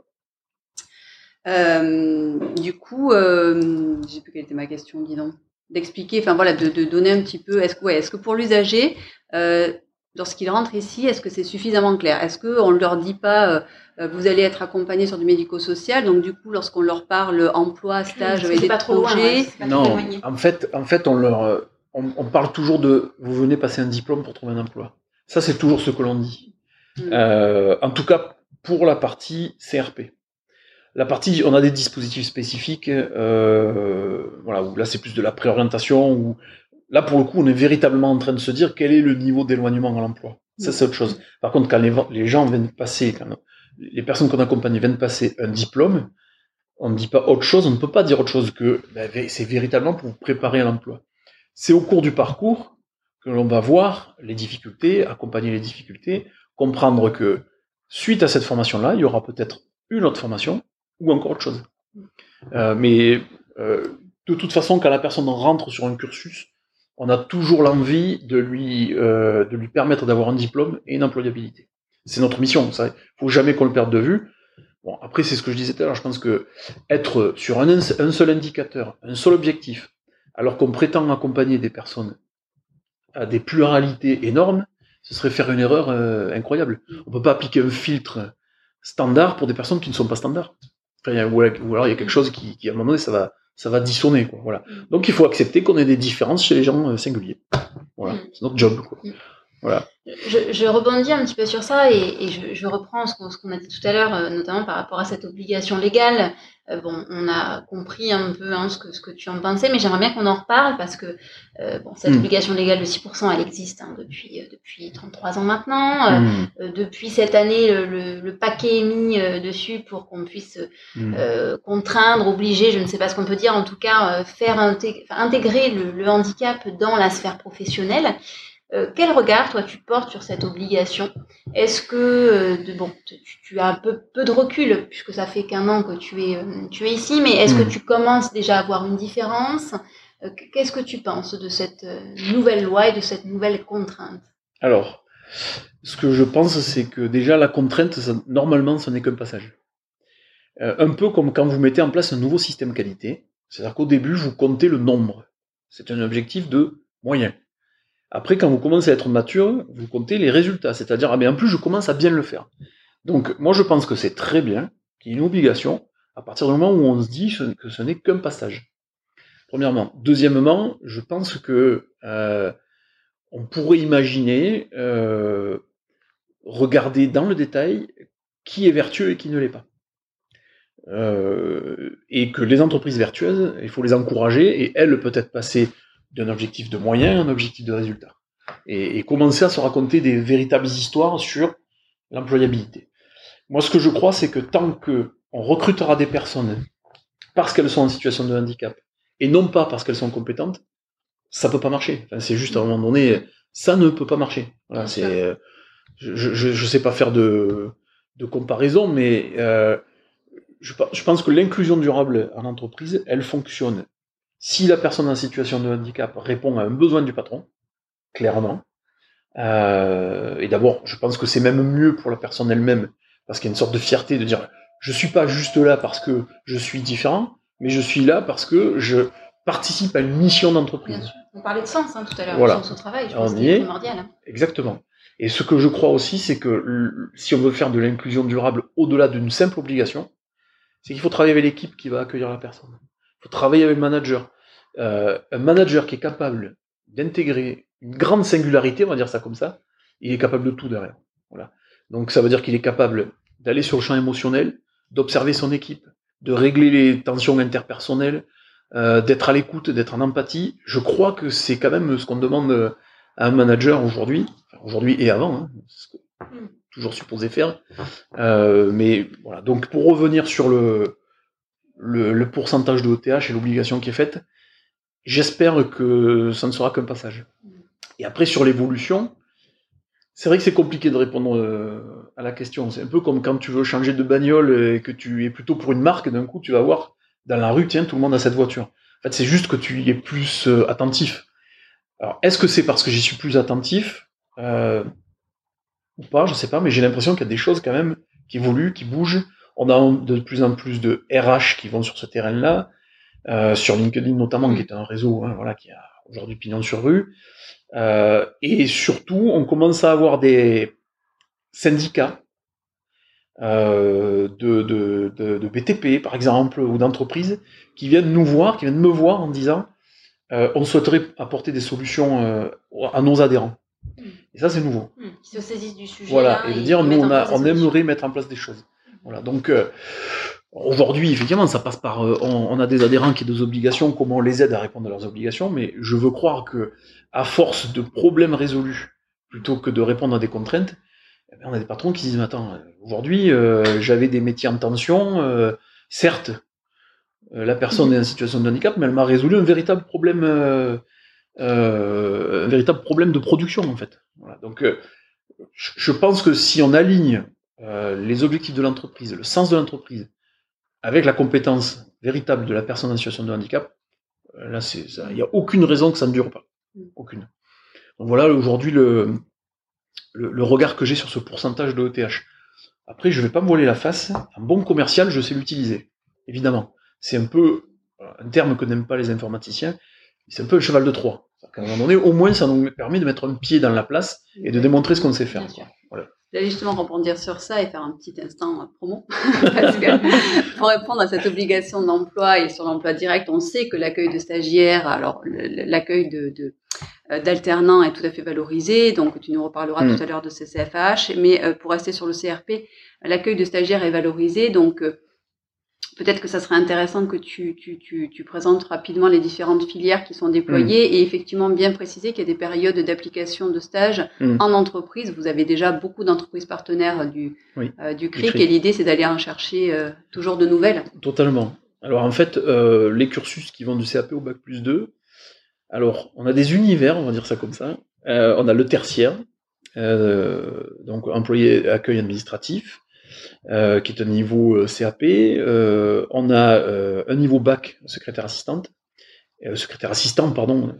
Euh, du coup, euh, j'ai plus quelle était ma question, dis donc. D'expliquer, enfin voilà, de, de, donner un petit peu. Est-ce que, ouais, est-ce que pour l'usager, euh, lorsqu'il rentre ici, est-ce que c'est suffisamment clair? Est-ce qu'on ne leur dit pas, euh, vous allez être accompagné sur du médico-social, donc du coup, lorsqu'on leur parle emploi, stage, avec des pas projets, trop non, en fait, en fait, on leur, on, on, parle toujours de, vous venez passer un diplôme pour trouver un emploi. Ça, c'est toujours ce que l'on dit. Euh, en tout cas, pour la partie CRP. La partie, on a des dispositifs spécifiques, euh, là c'est plus de la préorientation, là pour le coup on est véritablement en train de se dire quel est le niveau d'éloignement à l'emploi. Ça c'est autre chose. Par contre, quand les, gens viennent passer, les personnes qu'on accompagne viennent passer un diplôme, on ne dit pas autre chose, on ne peut pas dire autre chose que ben, c'est véritablement pour vous préparer à l'emploi. C'est au cours du parcours que l'on va voir les difficultés, accompagner les difficultés, comprendre que suite à cette formation-là, il y aura peut-être une autre formation ou encore autre chose. Euh, mais euh, de toute façon, quand la personne rentre sur un cursus, on a toujours l'envie de lui euh, de lui permettre d'avoir un diplôme et une employabilité. C'est notre mission. Ça, faut jamais qu'on le perde de vue. Bon, après, c'est ce que je disais tout à l'heure. Je pense que être sur un, seul indicateur, un seul objectif, alors qu'on prétend accompagner des personnes à des pluralités énormes, ce serait faire une erreur incroyable. On peut pas appliquer un filtre standard pour des personnes qui ne sont pas standards ou, alors il y a quelque chose qui, qui, à un moment donné, ça va, ça va dissonner. Quoi, voilà. Donc il faut accepter qu'on ait des différences chez les gens euh, singuliers. Voilà, mm. c'est notre job. Quoi. Mm. Voilà. Je, je, rebondis un petit peu sur ça et, et je, je, reprends ce qu'on a dit tout à l'heure, euh, notamment par rapport à cette obligation légale. Euh, bon, on a compris un peu hein, ce, que, ce que tu en pensais, mais j'aimerais bien qu'on en reparle parce que euh, bon, cette obligation légale de 6%, elle existe hein, depuis, depuis 33 ans maintenant. Mm. depuis cette année, le, le, paquet est mis dessus pour qu'on puisse mm. contraindre, obliger, je ne sais pas ce qu'on peut dire, en tout cas faire intégrer le, le handicap dans la sphère professionnelle. Euh, quel regard toi tu portes sur cette obligation? Est-ce que euh, de, bon, tu, as un peu, peu de recul puisque ça fait qu'un an que tu es, euh, tu es ici, mais est-ce que hmm. tu commences déjà à voir une différence? Qu'est-ce que tu penses de cette nouvelle loi et de cette nouvelle contrainte? Alors, ce que je pense, c'est que déjà la contrainte, normalement, ce n'est qu'un passage. un peu comme quand vous mettez en place un nouveau système qualité, c'est-à-dire qu'au début, vous comptez le nombre. C'est un objectif de moyen. Après, quand vous commencez à être mature, vous comptez les résultats, c'est-à-dire, ah mais en plus, je commence à bien le faire. Donc, moi, je pense que c'est très bien qu'il y ait une obligation à partir du moment où on se dit que ce n'est qu'un passage. Premièrement. Deuxièmement, je pense que euh, on pourrait imaginer euh, regarder dans le détail qui est vertueux et qui ne l'est pas. Euh, et que les entreprises vertueuses, il faut les encourager et elles peut-être passer d'un objectif de moyen à un objectif de résultat. Et, commencer à se raconter des véritables histoires sur l'employabilité. Moi, ce que je crois, c'est que tant que on recrutera des personnes parce qu'elles sont en situation de handicap et non pas parce qu'elles sont compétentes, ça peut pas marcher. c'est juste à un moment donné, ça ne peut pas marcher. Voilà, c'est, je, je, je, sais pas faire de, de comparaison, mais euh, je, je pense que l'inclusion durable en entreprise, elle fonctionne si la personne en situation de handicap répond à un besoin du patron, clairement, euh, et d'abord, je pense que c'est même mieux pour la personne elle-même, parce qu'il y a une sorte de fierté de dire, je suis pas juste là parce que je suis différent, mais je suis là parce que je participe à une mission d'entreprise. On parlait de sens hein, tout à l'heure, Voilà. sens au travail, je On pense y que c'est est. primordial. hein. Exactement. Et ce que je crois aussi, c'est que si on veut faire de l'inclusion durable au-delà d'une simple obligation, c'est qu'il faut travailler avec l'équipe qui va accueillir la personne. Il faut travailler avec le manager. Euh, un manager qui est capable d'intégrer une grande singularité, on va dire ça comme ça, il est capable de tout derrière. Voilà. Donc ça veut dire qu'il est capable d'aller sur le champ émotionnel, d'observer son équipe, de régler les tensions interpersonnelles, euh, d'être à l'écoute, d'être en empathie. Je crois que c'est quand même ce qu'on demande euh, à un manager aujourd'hui, enfin, aujourd'hui et avant, hein, c'est ce que Mm. toujours supposé faire. Euh, mais voilà. Donc pour revenir sur le, le, le pourcentage de ETH et l'obligation qui est faite, j'espère que ça ne sera qu'un passage. Et après sur l'évolution, c'est vrai que c'est compliqué de répondre euh, à la question. C'est un peu comme quand tu veux changer de bagnole et que tu es plutôt pour une marque, d'un coup tu vas voir dans la rue, tiens, tout le monde a cette voiture. En fait, c'est juste que tu y es plus euh, attentif. Alors, est-ce que c'est parce que j'y suis plus attentif? Euh, ou pas Je sais pas, mais j'ai l'impression qu'il y a des choses quand même qui évoluent, qui bougent. On a de plus en plus de RH qui vont sur ce terrain-là, euh, sur LinkedIn notamment, qui est un réseau hein, voilà, qui a aujourd'hui pignon sur rue. Euh, et surtout, on commence à avoir des syndicats euh, de, de, de, de BTP, par exemple, ou d'entreprises, qui viennent nous voir, qui viennent me voir en disant on souhaiterait apporter des solutions à nos adhérents. Mm. Et ça, c'est nouveau. Hmm, Qui se saisissent du sujet. Voilà, là, et de dire nous, on, a, on aimerait mettre en place des choses. Voilà, donc aujourd'hui, effectivement, ça passe par. euh, on, a des adhérents qui ont des obligations, comment on les aide à répondre à leurs obligations, mais je veux croire que à force de problèmes résolus, plutôt que de répondre à des contraintes, eh ben, on a des patrons qui se disent attends, euh, aujourd'hui, euh, j'avais des métiers en tension, certes, la personne est en situation de handicap, mais elle m'a résolu un véritable problème. un véritable problème de production en fait. Donc je pense que si on aligne les objectifs de l'entreprise, le sens de l'entreprise, avec la compétence véritable de la personne en situation de handicap, euh, là il n'y a aucune raison que ça ne dure pas, aucune. Donc voilà aujourd'hui le, le le regard que j'ai sur ce pourcentage de ETH. Après je vais pas me voiler la face, un bon commercial je sais l'utiliser, évidemment. C'est un peu un terme que n'aiment pas les informaticiens, c'est un peu le cheval de Troie. À un moment donné, au moins, ça nous permet de mettre un pied dans la place et de démontrer ce qu'on sait faire. J'allais justement rebondir sur ça et faire un petit instant euh, promo. <laughs> Parce que pour répondre à cette obligation d'emploi et sur l'emploi direct, on sait que l'accueil de stagiaires, alors l'accueil de, de, euh, d'alternants est tout à fait valorisé. Donc tu nous reparleras Mm. tout à l'heure de CCFH. Mais euh, pour rester sur le CRP, l'accueil de stagiaires est valorisé. Donc euh, peut-être que ça serait intéressant que tu, tu, tu, tu présentes rapidement les différentes filières qui sont déployées et effectivement bien préciser qu'il y a des périodes d'application de stage Mm. en entreprise. Vous avez déjà beaucoup d'entreprises partenaires du, Oui, euh, du CRIC CRIC. et l'idée c'est d'aller en chercher euh, toujours de nouvelles. Totalement. Alors en fait, euh, les cursus qui vont du CAP au Bac plus 2, alors on a des univers, on va dire ça comme ça. On a le tertiaire, donc employé accueil administratif, euh, qui est un niveau euh, CAP. Euh, on a un niveau Bac, secrétaire assistante, secrétaire assistant, pardon.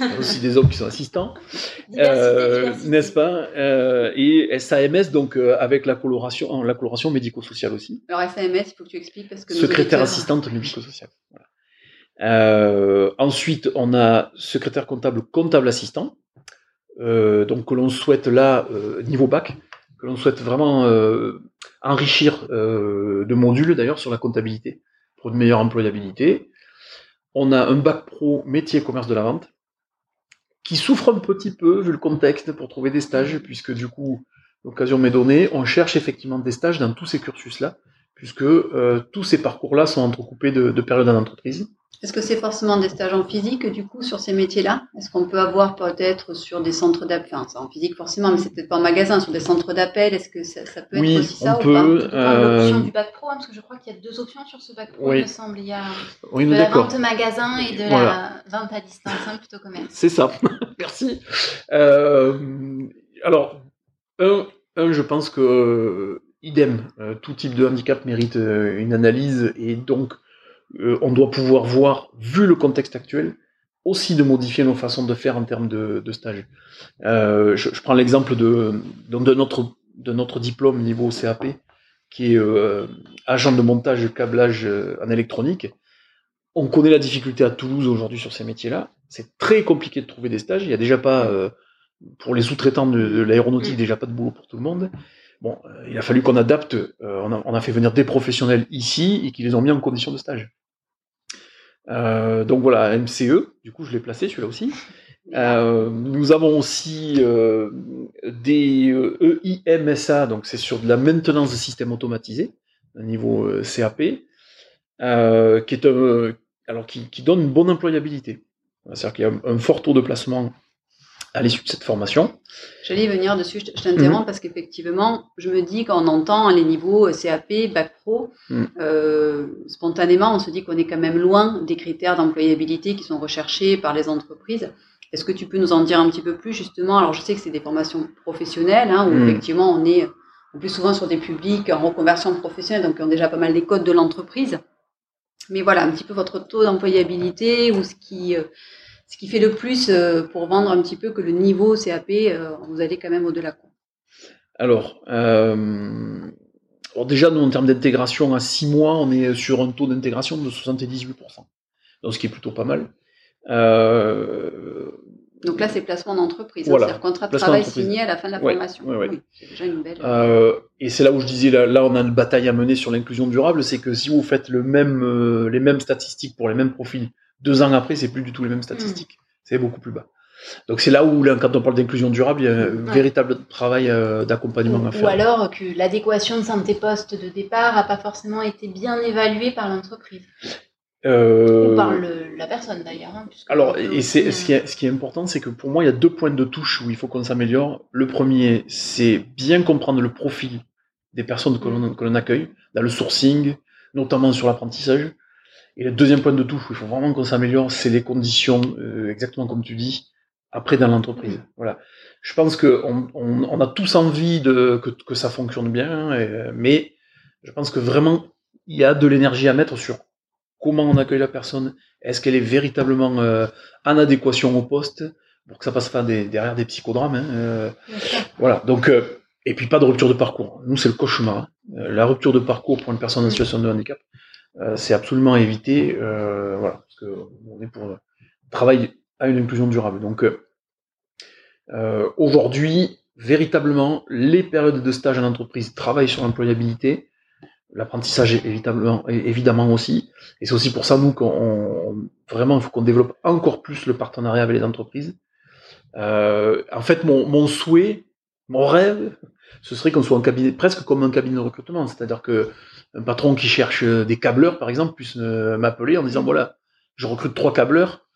Il y a aussi des hommes qui sont assistants. N'est-ce pas Et SAMS, donc avec la coloration, la coloration médico-sociale aussi. Alors SAMS, il faut que tu expliques parce que Secrétaire assistante médico-sociale. Voilà. Euh, ensuite, on a secrétaire comptable, comptable assistant, euh, donc que l'on souhaite là, euh, niveau bac, que l'on souhaite vraiment euh, enrichir euh, de modules d'ailleurs sur la comptabilité pour une meilleure employabilité. On a un bac pro métier commerce de la vente qui souffre un petit peu vu le contexte pour trouver des stages, puisque du coup, l'occasion m'est donnée, on cherche effectivement des stages dans tous ces cursus-là, puisque euh, tous ces parcours-là sont entrecoupés de, de périodes en entreprise. Est-ce que c'est forcément des stages en physique du coup sur ces métiers-là? Est-ce qu'on peut avoir peut-être sur des centres d'appel, enfin c'est en physique forcément, mais c'est peut-être pas en magasin, sur des centres d'appel, est-ce que ça, ça peut Oui, être aussi ça on ou peut. pas? On peut prendre l'option euh, du bac pro, hein, parce que je crois qu'il y a deux options sur ce bac pro, Oui. il me semble. Il y a Oui, de la vente magasin et de Voilà. la vente à distance, hein, plutôt commerce. C'est ça. <laughs> Merci. Euh, alors, un, un, je pense que euh, idem, euh, tout type de handicap mérite euh, une analyse et donc euh, on doit pouvoir voir, vu le contexte actuel, aussi de modifier nos façons de faire en termes de, de stage. Euh, je, je prends l'exemple de, de, notre, de notre diplôme niveau CAP, qui est euh, agent de montage câblage euh, en électronique. on connaît la difficulté à Toulouse aujourd'hui sur ces métiers-là. C'est très compliqué de trouver des stages. Il n'y a déjà pas, pour les sous-traitants de, de l'aéronautique, déjà pas de boulot pour tout le monde. Bon, il a fallu qu'on adapte. on, a, on a fait venir des professionnels ici et qui les ont mis en condition de stage. Euh, donc voilà, MCE, du coup je l'ai placé celui-là aussi. Euh, nous avons aussi euh, des EIMSA, donc c'est sur de la maintenance de systèmes automatisés, au niveau CAP, qui est un, alors qui, qui donne une bonne employabilité. C'est-à-dire qu'il y a un, un fort taux de placement à l'issue de cette formation. J'allais venir dessus, je t'interromps parce qu'effectivement, je me dis quand on entend les niveaux CAP, Bac Pro, Mhm. euh, spontanément, on se dit qu'on est quand même loin des critères d'employabilité qui sont recherchés par les entreprises. Est-ce que tu peux nous en dire un petit peu plus justement? Alors je sais que c'est des formations professionnelles, hein, où Mhm. effectivement on est le plus souvent sur des publics en reconversion professionnelle, donc qui ont déjà pas mal des codes de l'entreprise. Mais voilà, un petit peu votre taux d'employabilité ou ce qui, euh, ce qui fait le plus euh, pour vendre un petit peu que le niveau CAP, euh, vous allez quand même au-delà. quoi. Alors, euh, alors déjà, nous, en termes d'intégration, à 6 mois, on est sur un taux d'intégration de 78%. Donc, ce qui est plutôt pas mal. Euh, Donc là, c'est placement d'entreprise, Voilà, c'est-à-dire contrat de placement travail signé à la fin de la Ouais, formation. ouais, ouais. Oui, c'est déjà une belle. Euh, et c'est là où je disais, là, là, on a une bataille à mener sur l'inclusion durable, c'est que si vous faites le même, les mêmes statistiques pour les mêmes profils, deux ans après, c'est plus du tout les mêmes statistiques. C'est beaucoup plus bas. Donc c'est là où, là, quand on parle d'inclusion durable, il y a un Ouais. véritable travail euh, d'accompagnement à faire. ou alors que l'adéquation de tes postes de départ n'a pas forcément été bien évaluée par l'entreprise. Euh, Ou par le- la personne d'ailleurs. hein, Alors, peut et c'est aussi, ce qui est, ce qui est important, c'est que pour moi, il y a deux points de touche où il faut qu'on s'améliore. Le premier, c'est bien comprendre le profil des personnes que l'on que l'on accueille, dans le sourcing, notamment sur l'apprentissage. Et le deuxième point de touche où il faut vraiment qu'on s'améliore, c'est les conditions, euh, exactement comme tu dis, après dans l'entreprise. Voilà. Je pense que on, a tous envie de que, que ça fonctionne bien, mais je pense que vraiment il y a de l'énergie à mettre sur comment on accueille la personne, est-ce qu'elle est véritablement euh, en adéquation au poste, pour que ça passe pas des- derrière des psychodrames. hein, euh, voilà. Donc euh, et puis pas de rupture de parcours. Nous c'est le cauchemar. hein. La rupture de parcours pour une personne en situation de handicap, c'est absolument à éviter. euh, voilà, parce que on est pour euh, travailler à une inclusion durable. Donc euh, euh, aujourd'hui, véritablement, les périodes de stage en entreprise travaillent sur l'employabilité. L'apprentissage évidemment, évidemment aussi. Et c'est aussi pour ça, nous, qu'on on- vraiment, il faut qu'on développe encore plus le partenariat avec les entreprises. Euh, en fait, mon souhait, mon rêve, ce serait qu'on soit cabinet, presque comme un cabinet de recrutement. C'est-à-dire que un patron qui cherche des câbleurs, par exemple, puisse euh, m'appeler en disant, voilà, je recrute trois câbleurs.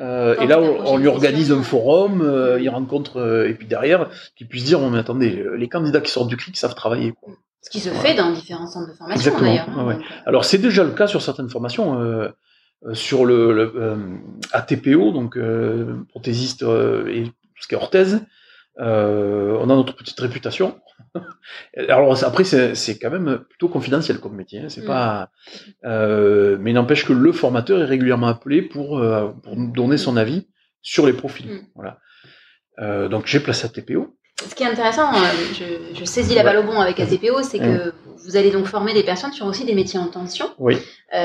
Euh, Tant et là, on, lui organise un forum, euh, il rencontre, euh, et puis derrière, qu'il puisse dire, mais attendez, euh, les candidats qui sortent du CRIC savent travailler. Quoi. Ce qui se Voilà. fait dans différents centres de formation d'ailleurs. hein, ouais, ouais. donc, euh, Alors c'est déjà le cas sur certaines formations. euh, euh, sur le, le, euh, ATPO, donc euh, prothésiste euh, et tout ce qui est orthèse, euh, on a notre petite réputation. <laughs> Alors après c'est quand même plutôt confidentiel comme métier, hein, c'est Mm. pas. euh, mais il n'empêche que le formateur est régulièrement appelé pour euh, pour nous donner son avis sur les profils. Mm. Voilà. Donc j'ai placé ATPO. Ce qui est intéressant, je, je saisis la balle au bon avec ATPO, c'est que vous allez donc former des personnes sur aussi des métiers en tension. Oui.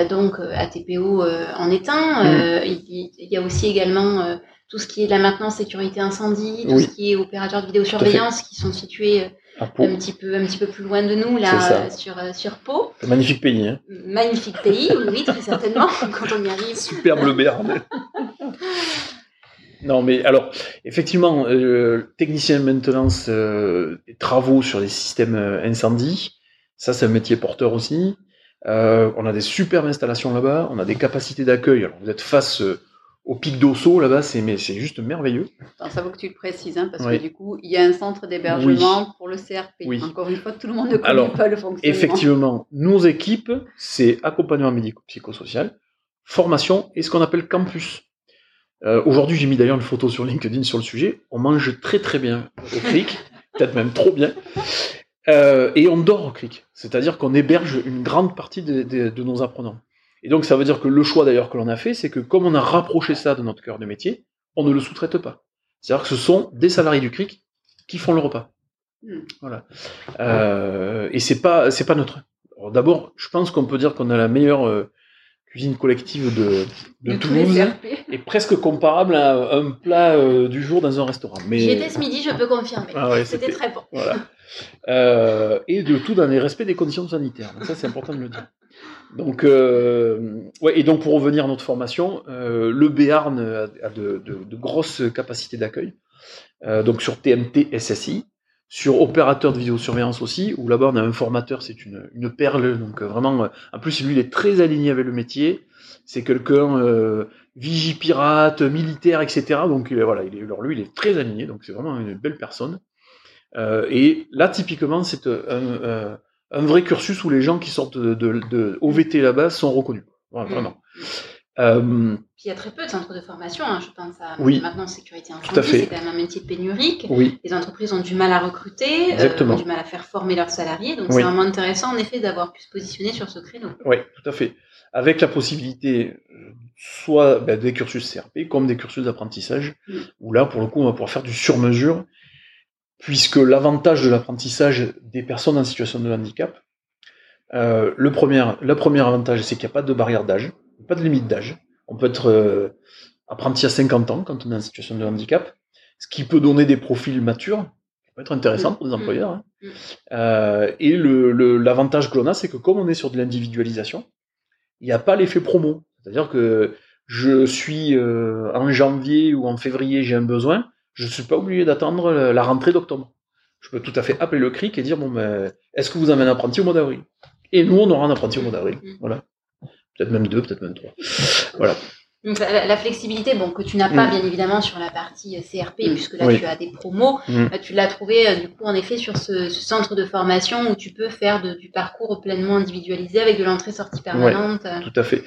Donc ATPO en est un. Il, il y a aussi également tout ce qui est de la maintenance sécurité incendie, tout Oui. ce qui est opérateur de vidéosurveillance qui sont situés euh, un petit peu un petit peu plus loin de nous là euh, sur euh, sur Pau. Magnifique pays, hein. Magnifique pays, oui, très <laughs> certainement quand on y arrive. Superbe le Béarn. <laughs> Non, mais alors, effectivement, euh, technicien de maintenance, euh, travaux sur les systèmes incendie, ça c'est un métier porteur aussi. Euh, on a des superbes installations là-bas, on a des capacités d'accueil. Alors vous êtes face au pic d'Osso là-bas, c'est mais c'est juste merveilleux. Attends, ça vaut que tu le précises, hein, parce que du coup, il y a un centre d'hébergement pour le CRP. Oui. Encore une fois, tout le monde ne connaît Alors, pas le fonctionnement. Effectivement, nos équipes, c'est accompagnement médico-psychosocial, formation et ce qu'on appelle campus. Euh, Aujourd'hui, j'ai mis d'ailleurs une photo sur LinkedIn sur le sujet. On mange très très bien au CRIC, <laughs> peut-être même trop bien. Euh, et on dort au CRIC, c'est-à-dire qu'on héberge une grande partie de, de- de nos apprenants. Et donc ça veut dire que le choix d'ailleurs que l'on a fait, c'est que comme on a rapproché ça de notre cœur de métier, on ne le sous-traite pas. C'est-à-dire que ce sont des salariés du CRIC qui font le repas. Hmm. Voilà. Euh, et c'est pas c'est pas. Alors D'abord, je pense qu'on peut dire qu'on a la meilleure euh, cuisine collective de, de, Toulouse est presque comparable à un plat euh, du jour dans un restaurant. Mais J'y étais ce midi, je peux confirmer. Ah ouais, C'était très bon. voilà. Et de tout dans les respects des conditions sanitaires. Donc ça, c'est important de le dire. Donc, euh, ouais, et donc pour revenir à notre formation, euh, le Béarn a, de, de- de grosses capacités d'accueil. Euh, donc sur TMT SSI, sur opérateur de vidéosurveillance aussi, où là-bas on a un formateur, c'est une, une perle. Donc euh, vraiment, euh, en plus lui il est très aligné avec le métier. C'est quelqu'un euh, vigipirate, militaire, etc. Donc voilà, il est, alors lui il est très aligné. Donc c'est vraiment une belle personne. Et là, typiquement, c'est un, un- vrai cursus où les gens qui sortent de, de, de OVT là-bas sont reconnus. Voilà, Mm. vraiment. Euh, Puis il y a très peu de centres de formation, hein, je pense à Oui. maintenant sécurité à incendie, fait. c'est quand même un métier pénurique. oui, Les entreprises ont du mal à recruter, euh, ont du mal à faire former leurs salariés, donc Oui. c'est vraiment intéressant en effet d'avoir pu se positionner sur ce créneau. oui, tout à fait. Avec la possibilité, euh, soit ben, des cursus CRP, comme des cursus d'apprentissage, Mm. où là, pour le coup, on va pouvoir faire du sur-mesure, puisque l'avantage de l'apprentissage des personnes en situation de handicap, euh, le, premier, le premier avantage, c'est qu'il n'y a pas de barrière d'âge, pas de limite d'âge. On peut être euh, apprenti à 50 ans quand on est en situation de handicap, ce qui peut donner des profils matures, qui peut être intéressant pour des Mm. employeurs. hein. Mm. Euh, et le- le- l'avantage que l'on a, c'est que comme on est sur de l'individualisation, il n'y a pas l'effet promo. C'est-à-dire que je suis en janvier ou en février, j'ai un besoin, je ne suis pas obligé d'attendre la rentrée d'octobre. Je peux tout à fait appeler le CRIC et dire bon ben, est-ce que vous avez un apprenti au mois d'avril? Et nous, on aura un apprenti au mois d'avril. Mm. Voilà. Peut-être même deux, peut-être même trois. Voilà. Donc la, la flexibilité, bon, que tu n'as pas Mm. bien évidemment sur la partie euh, CRP, Mm. puisque là Oui. tu as des promos, euh, tu l'as trouvé euh, du coup en effet sur ce, ce centre de formation où tu peux faire de- du parcours pleinement individualisé avec de l'entrée-sortie permanente. Tout à fait.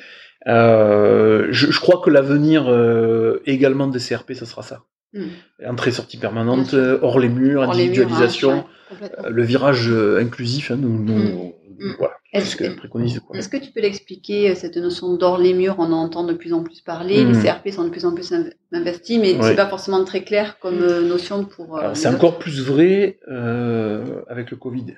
Euh, je, je crois que l'avenir euh, également des CRP, ce sera ça. Mm. Entrée-sortie permanente, hors les murs, Hors les murs, hein, individualisation, Complètement. euh, le virage euh, inclusif, hein, nous, nous, Mm. Mm. voilà, Est-ce ce que tu peux l'expliquer, euh, cette notion d'or les murs, on en entend de plus en plus parler, les CRP sont de plus en plus inv- investis, mais Ouais. c'est pas forcément très clair comme notion pour... euh, c'est encore plus vrai euh, avec le Covid.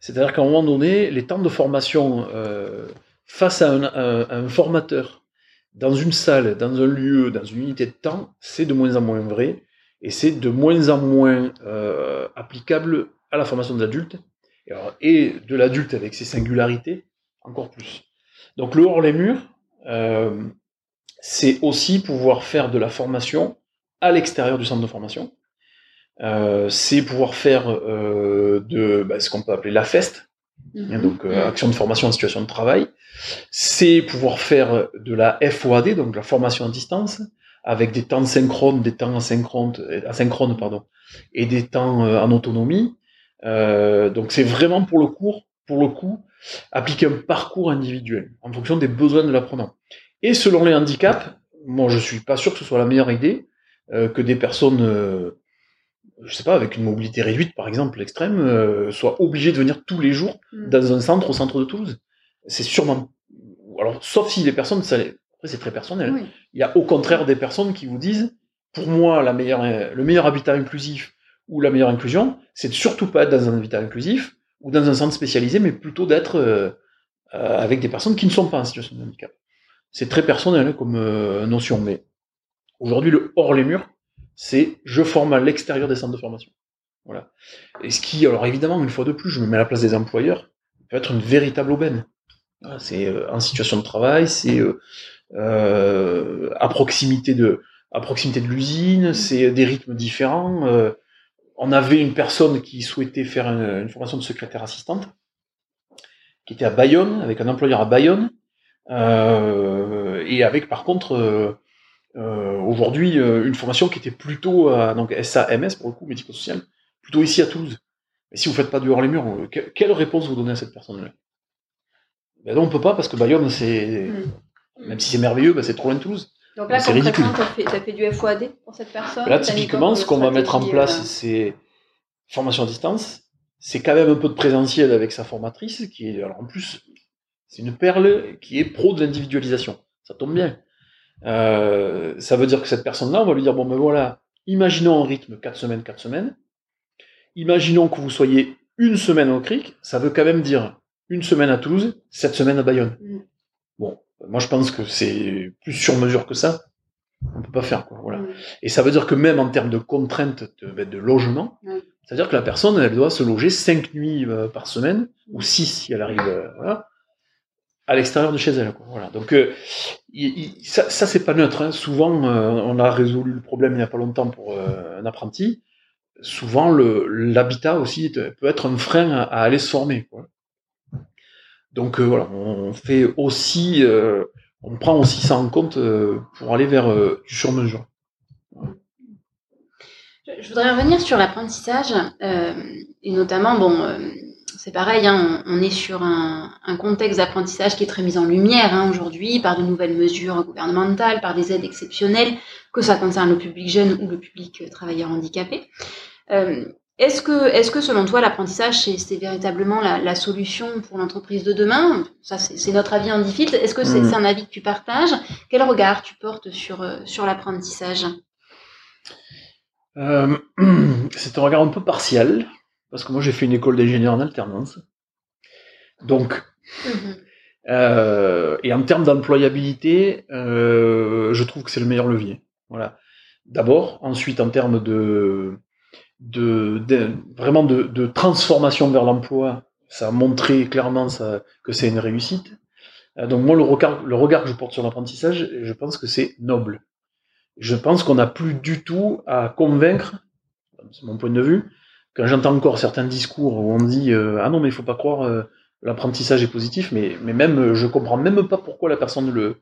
C'est-à-dire qu'à un moment donné, les temps de formation euh, face à un, un- un formateur dans une salle, dans un lieu, dans une unité de temps, c'est de moins en moins vrai et c'est de moins en moins euh, applicable à la formation de l'adulte et, de l'adulte avec ses singularités encore plus. Donc le hors les murs, euh, c'est aussi pouvoir faire de la formation à l'extérieur du centre de formation. Euh, c'est pouvoir faire de bah, ce qu'on peut appeler la FEST, Mhm. hein, donc action de formation en situation de travail. C'est pouvoir faire de la FOAD, donc la formation à distance, avec des temps synchrones, des temps asynchrones, euh, asynchrones pardon, et des temps euh, en autonomie. Euh, donc c'est vraiment pour le cours, pour le coup, appliquer un parcours individuel en fonction des besoins de l'apprenant. Et selon les handicaps, moi je suis pas sûr que ce soit la meilleure idée euh, que des personnes, euh, je sais pas, avec une mobilité réduite par exemple, extrême, soient obligées de venir tous les jours Mhm. dans un centre au centre de Toulouse. C'est sûrement, alors sauf si les personnes, ça, après c'est très personnel. Oui. Il y a au contraire des personnes qui vous disent, pour moi, la meilleure, le meilleur habitat inclusif ou la meilleure inclusion, c'est de surtout pas être dans un habitat inclusif ou dans un centre spécialisé, mais plutôt d'être euh, euh, avec des personnes qui ne sont pas en situation de handicap. C'est très personnel comme euh, notion, mais aujourd'hui, le hors les murs, c'est je forme à l'extérieur des centres de formation. Voilà. Et ce qui, alors évidemment, une fois de plus, je me mets à la place des employeurs, peut être une véritable aubaine. Voilà, c'est euh, en situation de travail, c'est euh, euh, à proximité de à proximité de l'usine, c'est des rythmes différents. on avait une personne qui souhaitait faire une, une formation de secrétaire assistante, qui était à Bayonne, avec un employeur à Bayonne, euh, et avec par contre euh, euh, aujourd'hui une formation qui était plutôt à, donc SAMS pour le coup médico-social, plutôt ici à Toulouse. Mais si vous faites pas du hors les murs, que- quelle réponse vous donnez à cette personne-là? Ben non, on peut pas parce que Bayonne c'est Mm. même si c'est merveilleux, ben c'est trop loin de Toulouse. Donc là, concrètement, tu as, fait du FOAD pour cette personne Là, typiquement, ce qu'on va mettre en place, euh, c'est formation à distance. C'est quand même un peu de présentiel avec sa formatrice, qui est, alors en plus, c'est une perle qui est pro de l'individualisation. Ça tombe bien. Euh, ça veut dire que cette personne-là, on va lui dire, bon ben voilà, imaginons un rythme 4 semaines, 4 semaines. Imaginons que vous soyez une semaine au CRIC, ça veut quand même dire une semaine à Toulouse, 7 semaines à Bayonne. Mm. Bon, moi je pense que c'est plus sur mesure que ça. On peut pas faire quoi. Voilà. Mm. Et ça veut dire que même en termes de contraintes de, ben, de logement, Ouais. c'est-à-dire que la personne elle doit se loger cinq nuits euh, par semaine ou six si elle arrive euh, voilà, à l'extérieur de chez elle. Quoi. Voilà. Donc euh, il- il- ça, ça c'est pas neutre. Hein. Souvent euh, on a résolu le problème il y a pas longtemps pour euh, un apprenti. Souvent l'habitat aussi peut être un frein à, à aller se former. Quoi. Donc euh, voilà, on fait aussi, euh, on prend aussi ça en compte euh, pour aller vers du sur-mesure. Je- voudrais revenir sur l'apprentissage, et notamment, bon, c'est pareil, hein, on, est sur un, contexte d'apprentissage qui est très mis en lumière hein, aujourd'hui par de nouvelles mesures gouvernementales, par des aides exceptionnelles, que ça concerne le public jeune ou le public travailleur handicapé. Est-ce que, selon toi, l'apprentissage, c'est, véritablement la, la solution pour l'entreprise de demain? Ça, c'est, notre avis en Diffit. Est-ce que c'est, Mm. c'est un avis que tu partages? Quel regard tu portes sur, euh, sur l'apprentissage? Euh, <clears throat> c'est un regard un peu partiel, parce que moi j'ai fait une école d'ingénieur en alternance. Donc, Mhm. euh, et en termes d'employabilité, euh, je trouve que c'est le meilleur levier. Voilà. D'abord, ensuite en termes de, de, vraiment de, transformation vers l'emploi, ça a montré clairement que c'est une réussite. Euh, donc moi le regard, que je porte sur l'apprentissage, je pense que c'est noble. Je pense qu'on n'a plus du tout à convaincre, c'est mon point de vue, quand j'entends encore certains discours où on dit euh, ah non mais il faut pas croire euh, l'apprentissage est positif, mais, mais même je comprends même pas pourquoi la personne le,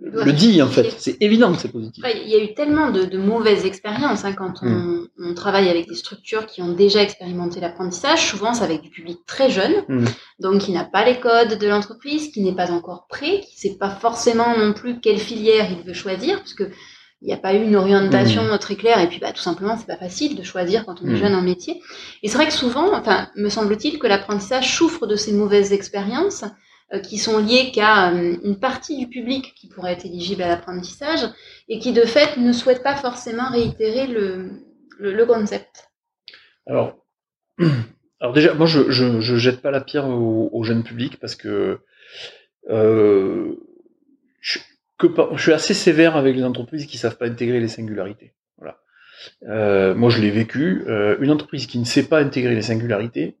le dit en fait. C'est évident que c'est positif. Il y a eu tellement de, de mauvaises expériences hein, quand on, on travaille avec des structures qui ont déjà expérimenté l'apprentissage. Souvent, c'est avec du public très jeune, Mm. donc qui n'a pas les codes de l'entreprise, qui n'est pas encore prêt, qui ne sait pas forcément non plus quelle filière il veut choisir, parce que il n'y a pas eu une orientation très claire. Et puis, bah, tout simplement, c'est pas facile de choisir quand on est jeune en métier. Et c'est vrai que souvent, enfin, me semble-t-il que l'apprentissage souffre de ces mauvaises expériences qui sont liées qu'à euh, une partie du public qui pourrait être éligible à l'apprentissage et qui de fait ne souhaite pas forcément réitérer le, le, concept. Alors, <clears throat> alors déjà, moi, je, je, je jette pas la pierre au, au jeune public parce que euh, je, je suis assez sévère avec les entreprises qui savent pas intégrer les singularités. Voilà. Euh, moi, je l'ai vécu. Euh, une entreprise qui ne sait pas intégrer les singularités,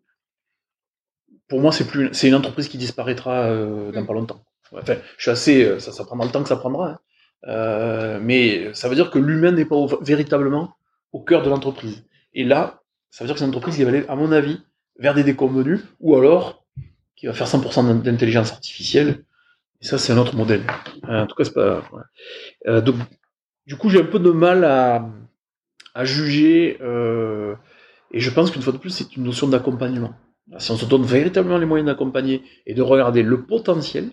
pour moi, c'est plus, c'est une entreprise qui disparaîtra euh, dans pas longtemps. Enfin, je suis assez, euh, ça, ça prendra le temps que ça prendra, hein. Euh, mais ça veut dire que l'humain n'est pas au- véritablement au cœur de l'entreprise. Et là, ça veut dire que c'est une entreprise qui va aller, à mon avis, vers des déconvenus, ou alors qui va faire 100% d'intelligence artificielle. Et ça, c'est un autre modèle. En tout cas, c'est pas. voilà. Euh, donc, du coup, j'ai un peu de mal à, à juger. euh, et je pense qu'une fois de plus, c'est une notion d'accompagnement. Si on se donne véritablement les moyens d'accompagner et de regarder le potentiel,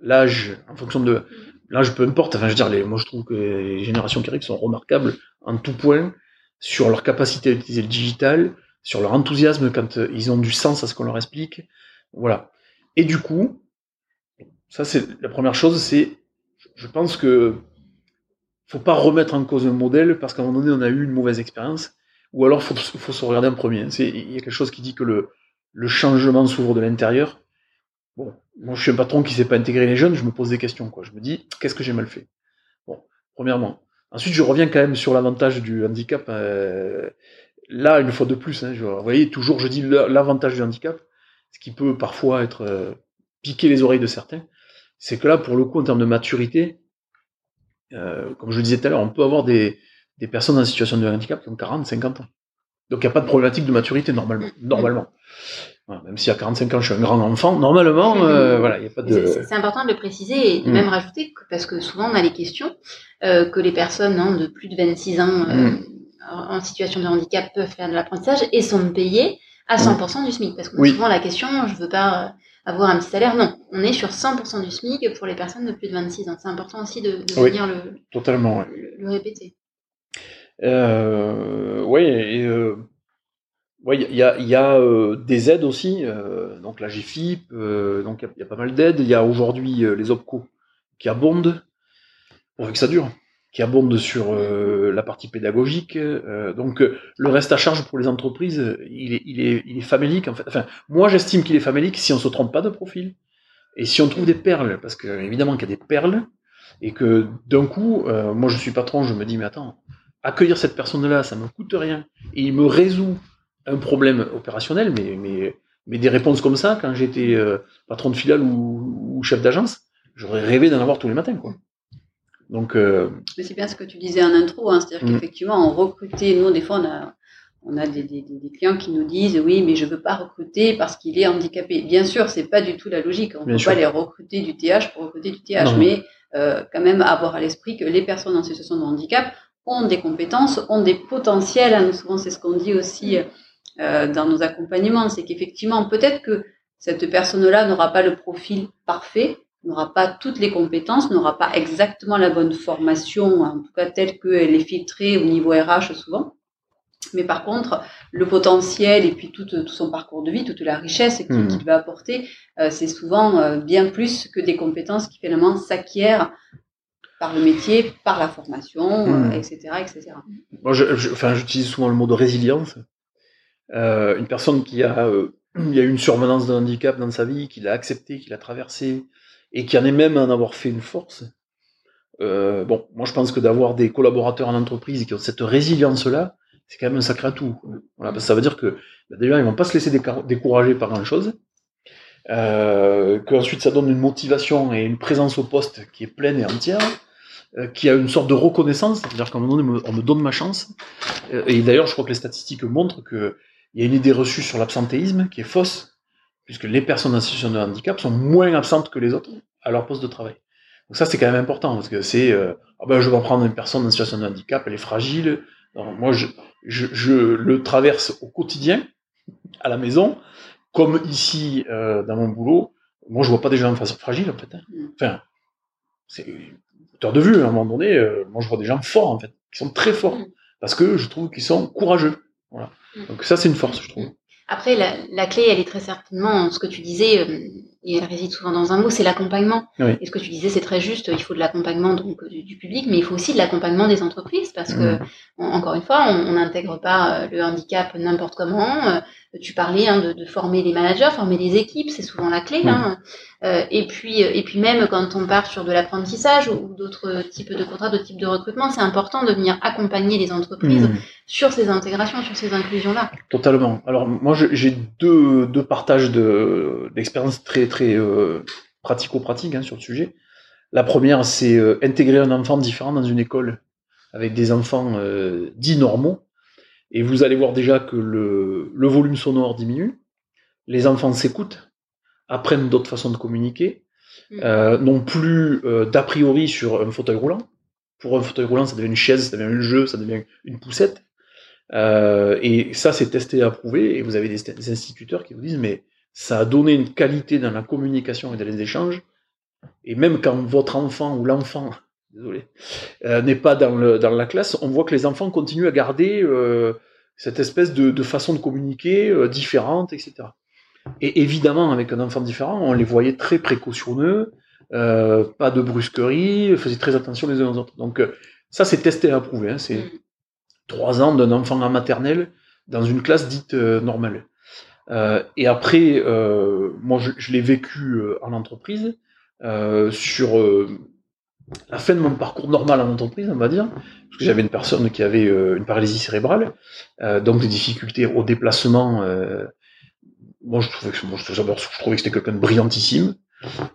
l'âge, en fonction de l'âge, peu importe. Enfin, je veux dire, moi, je trouve que les générations qui sont remarquables en tout point sur leur capacité à utiliser le digital, sur leur enthousiasme quand euh, ils ont du sens à ce qu'on leur explique. Voilà. Et du coup, ça c'est la première chose, c'est, je pense que faut pas remettre en cause un modèle parce qu'à un moment donné on a eu une mauvaise expérience, ou alors faut, faut se regarder en premier. Il y a quelque chose qui dit que le, changement s'ouvre de l'intérieur. Bon, moi je suis un patron qui sait pas intégrer les jeunes, je me pose des questions. Je me dis qu'est-ce que j'ai mal fait? Bon, premièrement. Ensuite, je reviens quand même sur l'avantage du handicap. euh, là, une fois de plus, hein, vous voyez, toujours je dis la- l'avantage du handicap, ce qui peut parfois être euh, piquer les oreilles de certains, c'est que là, pour le coup, en termes de maturité, euh, comme je le disais tout à l'heure, on peut avoir des, des personnes en situation de handicap qui ont 40, 50 ans. Donc il n'y a pas de problématique de maturité normalement. Normalement. Voilà, même si à 45 ans je suis un grand enfant, normalement, euh, voilà, il n'y a pas de. C'est important de le préciser et de Mm. même rajouter, que, parce que souvent on a les questions, euh, que les personnes hein, de plus de 26 ans euh, Mm. en situation de handicap peuvent faire de l'apprentissage et sont payées à 100% du SMIC. Parce qu'on a souvent la question, je veux pas avoir un petit salaire. Non, on est sur 100% du SMIC pour les personnes de plus de 26 ans. C'est important aussi de, de Oui. venir le, Totalement, ouais. le répéter. Euh, euh, ouais, il y a, euh, des aides aussi. donc la GFIP, donc il y a- pas mal d'aides. Il y a aujourd'hui les OPCO qui abondent, pourvu que ça dure, qui abondent sur la partie pédagogique. donc le reste à charge pour les entreprises, il est, il est, il est famélique en fait. Enfin, moi j'estime qu'il est famélique si on se trompe pas de profil Et si on trouve des perles, parce que évidemment qu'il y a des perles, et que d'un coup, moi je suis patron, je me dis mais attends, accueillir cette personne-là, ça me coûte rien, et il me résout un problème opérationnel, mais, mais, mais des réponses comme ça, quand j'étais euh, patron de filiale ou, ou chef d'agence, j'aurais rêvé d'en avoir tous les matins, quoi. Donc, euh, Mais c'est bien ce que tu disais en intro, hein, c'est-à-dire Mm. qu'effectivement, on recrutait, nous, des fois, on a, on a des, des, des- des clients qui nous disent oui, mais je veux pas recruter parce qu'il est handicapé. Bien sûr, c'est pas du tout la logique. On Bien peut sûr. pas les recruter du TH pour recruter du TH, Non. mais euh, quand même avoir à l'esprit que les personnes en situation de handicap ont des compétences, ont des potentiels. hein. Nous, souvent, c'est ce qu'on dit aussi euh, dans nos accompagnements, c'est qu'effectivement, peut-être que cette personne-là n'aura pas le profil parfait, n'aura pas toutes les compétences, n'aura pas exactement la bonne formation, en tout cas telle qu'elle est filtrée au niveau RH souvent. Mais par contre, le potentiel et puis tout, tout son parcours de vie, toute la richesse qu'il qu'il va apporter, euh, c'est souvent euh, bien plus que des compétences qui finalement s'acquièrent par le métier, par la formation, euh, etc., etc. moi, je, je- enfin, j'utilise souvent le mot de résilience. Euh, une personne qui a, euh, <clears throat> il y a eu une survenance d'un handicap dans sa vie, qui l'a accepté, qui l'a traversé, et qui en est même à en avoir fait une force. Euh, bon, moi je pense que d'avoir des collaborateurs en entreprise qui ont cette résilience-là, c'est quand même un sacré atout. Voilà, parce que ça veut dire que bah, déjà ils vont pas se laisser décourager par grand-chose, euh, qu'ensuite ça donne une motivation et une présence au poste qui est pleine et entière, euh, qui a une sorte de reconnaissance, c'est-à-dire qu'à un moment donné on me- on me donne ma chance. Euh, Et d'ailleurs, je crois que les statistiques montrent que il y a une idée reçue sur l'absentéisme qui est fausse, puisque les personnes en situation de handicap sont moins absentes que les autres à leur poste de travail. Donc ça, c'est quand même important, parce que c'est, euh, ah ben, je vais prendre une personne en situation de handicap, elle est fragile. Moi, je le traverse au quotidien, à la maison, comme ici, euh, dans mon boulot. Moi, je vois pas des gens en façon fragile, en fait. hein. Mm. Enfin, c'est hauteur de vue, à un moment donné, euh, moi, je vois des gens forts, en fait, qui sont très forts, Mm. parce que je trouve qu'ils sont courageux. Voilà. Mm. Donc ça, c'est une force, je trouve. Après, la, la clé, elle est très certainement ce que tu disais, euh, et elle réside souvent dans un mot, c'est l'accompagnement. Oui. Et ce que tu disais, c'est très juste. Il faut de l'accompagnement donc du, du public, mais il faut aussi de l'accompagnement des entreprises, parce que en- encore une fois, on n'intègre pas le handicap n'importe comment. Euh, Tu parlais hein, de, de former les managers, former les équipes, c'est souvent la clé. Hein. Euh, et puis, et puis même quand on part sur de l'apprentissage ou, ou d'autres types de contrats, d'autres types de recrutement, c'est important de venir accompagner les entreprises Mm. sur ces intégrations, sur ces inclusions-là. Totalement. Alors moi j'ai deux, deux partages de d'expériences très très euh, pratico-pratiques hein, sur le sujet. La première c'est euh, intégrer un enfant différent dans une école avec des enfants euh, dits normaux et vous allez voir déjà que le, le volume sonore diminue, les enfants s'écoutent, apprennent d'autres façons de communiquer, Mm. euh, non plus euh, d'a priori sur un fauteuil roulant. Pour un fauteuil roulant, ça devient une chaise, ça devient un jeu, ça devient une poussette. Euh, et ça, c'est testé et approuvé. Et vous avez des, des instituteurs qui vous disent, mais ça a donné une qualité dans la communication et dans les échanges. Et même quand votre enfant ou l'enfant, désolé, euh, n'est pas dans, le, dans la classe, on voit que les enfants continuent à garder euh, cette espèce de, de façon de communiquer euh, différente, etc. Et évidemment, avec un enfant différent, on les voyait très précautionneux, pas de brusquerie, faisaient très attention les uns aux autres. Donc ça, c'est testé et approuvé. Hein, c'est Mm. trois ans d'un enfant en maternelle dans une classe dite normale. Et après, moi, je, je l'ai vécu en entreprise, sur la fin de mon parcours normal en entreprise, on va dire, parce que j'avais une personne qui avait euh, une paralysie cérébrale, euh, donc des difficultés au déplacement. Moi, je trouvais que, c'était quelqu'un de brillantissime.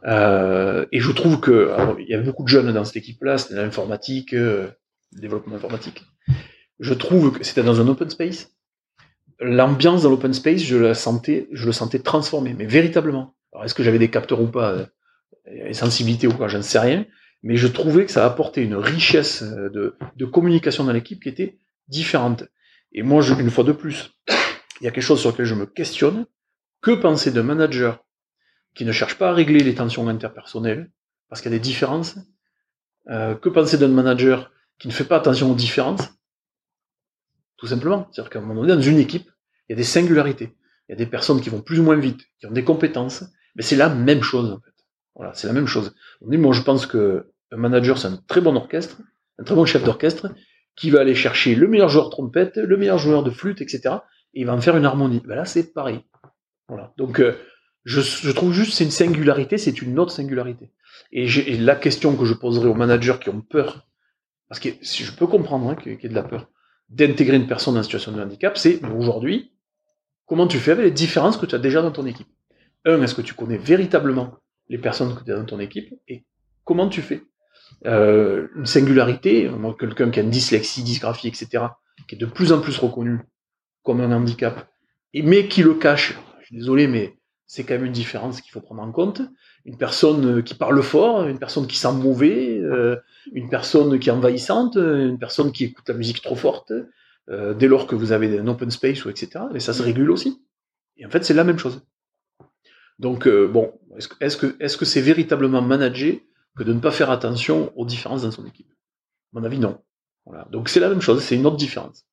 Euh, et je trouve que il y avait beaucoup de jeunes dans cette équipe-là, c'était l'informatique, le développement informatique. Je trouve que c'était dans un open space. L'ambiance dans l'open space, je la sentais, je le sentais transformé, mais véritablement. Alors, est-ce que j'avais des capteurs ou pas, et sensibilité ou quoi, je ne sais rien, mais je trouvais que ça apportait une richesse euh, de, communication dans l'équipe qui était différente. Et moi, je, une fois de plus, il y a quelque chose sur lequel je me questionne. Que penser d'un manager qui ne cherche pas à régler les tensions interpersonnelles, parce qu'il y a des différences? Euh, Que penser d'un manager qui ne fait pas attention aux différences? Tout simplement. C'est-à-dire qu'à un moment donné, dans une équipe, il y a des singularités. Il y a des personnes qui vont plus ou moins vite, qui ont des compétences, mais c'est la même chose. C'est la même chose. On dit, moi, je pense que un manager, c'est un très bon orchestre, un très bon chef d'orchestre, qui va aller chercher le meilleur joueur de trompette, le meilleur joueur de flûte, etc., et il va en faire une harmonie. Ben là, c'est pareil. Voilà. Donc, euh, Je, trouve juste c'est une singularité, c'est une autre singularité. Et, et, la question que je poserai aux managers qui ont peur, parce que si je peux comprendre hein, qu'il y ait de la peur, d'intégrer une personne en situation de handicap, c'est aujourd'hui, comment tu fais avec les différences que tu as déjà dans ton équipe? Un, est-ce que tu connais véritablement les personnes que tu as dans ton équipe Et comment tu fais euh, Une singularité, quelqu'un qui a une dyslexie, dysgraphie, etc., qui est de plus en plus reconnu comme un handicap, mais qui le cache, je suis désolé, mais c'est quand même une différence qu'il faut prendre en compte. Une personne qui parle fort, une personne qui sent mauvais, euh, une personne qui est envahissante, une personne qui écoute la musique trop forte, euh, dès lors que vous avez un open space ou etc. Mais ça se régule aussi. Et en fait, c'est la même chose. Donc, euh, bon, est-ce que c'est véritablement managé que de ne pas faire attention aux différences dans son équipe? À mon avis, non. Voilà. Donc c'est la même chose, c'est une autre différence.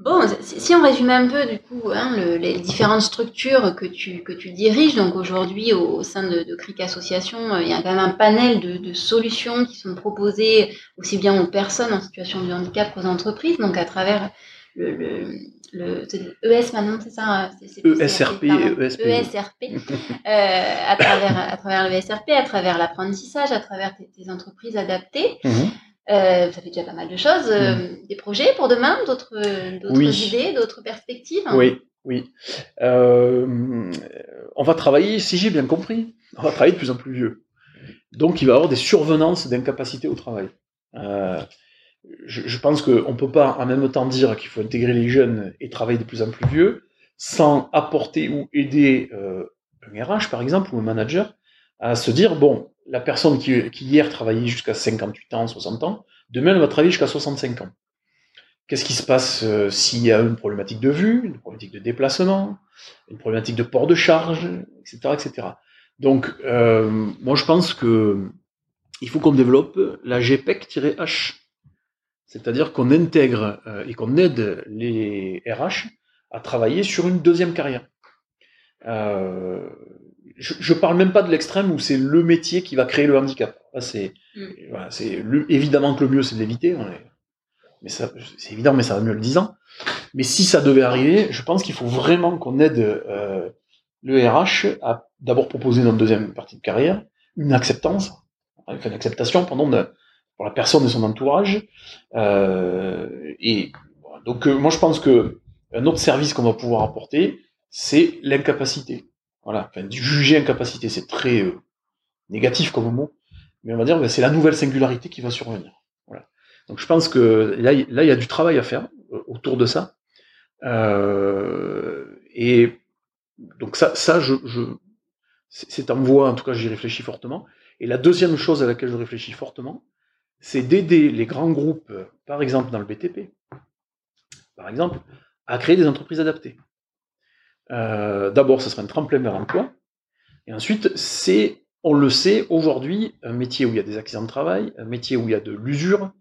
Bon, si on résume un peu du coup hein, les différentes structures que tu, diriges, donc aujourd'hui au, sein de, de CRIC Association, euh, il y a quand même un panel de, solutions qui sont proposées aussi bien aux personnes en situation de handicap qu'aux entreprises, donc à travers le, le, ES maintenant, c'est ça ESRP, ESRP, ESRP à, travers, à travers l'ESRP, à travers l'apprentissage, à travers tes, entreprises adaptées. Mhm. Euh, ça fait déjà pas mal de choses. Euh, mm. Des projets pour demain, d'autres idées, d'autres perspectives Oui, oui. Euh, on va travailler, si j'ai bien compris, on va travailler de plus en plus vieux. Donc il va y avoir des survenances d'incapacité au travail. Je, pense qu'on ne peut pas en même temps dire qu'il faut intégrer les jeunes et travailler de plus en plus vieux sans apporter ou aider un RH par exemple ou un manager à se dire bon, la personne qui, hier travaillait jusqu'à 58 ans, 60 ans, demain elle va travailler jusqu'à 65 ans. Qu'est-ce qui se passe euh, s'il y a une problématique de vue, une problématique de déplacement, une problématique de port de charge, etc., etc. Donc, euh, moi je pense que il faut qu'on développe la GPEC-H, c'est-à-dire qu'on intègre euh, et qu'on aide les RH à travailler sur une deuxième carrière. Euh, je, je parle même pas de l'extrême où c'est le métier qui va créer le handicap. C'est mm. voilà, évidemment que le mieux c'est d'éviter, mais ça c'est évident, mais ça va mieux le disant. Mais si ça devait arriver, je pense qu'il faut vraiment qu'on aide euh, le RH à d'abord proposer dans une deuxième partie de carrière une acceptance, une acceptation pendant de, pour la personne et son entourage. Euh, et donc euh, moi je pense que un autre service qu'on va pouvoir apporter, c'est l'incapacité. Voilà, enfin, juger incapacité, c'est très euh, négatif comme mot, mais on va dire ben, c'est la nouvelle singularité qui va survenir. Voilà. Donc je pense que là, il y a du travail à faire autour de ça. Et donc ça, ça je c'est en voie, en tout cas j'y réfléchis fortement. Et la deuxième chose à laquelle je réfléchis fortement, c'est d'aider les grands groupes, par exemple dans le BTP, par exemple, à créer des entreprises adaptées. Euh, d'abord, ce sera un tremplin vers l'emploi. Et ensuite, c'est, on le sait, aujourd'hui, un métier où il y a des accidents de travail, un métier où il y a de l'usure.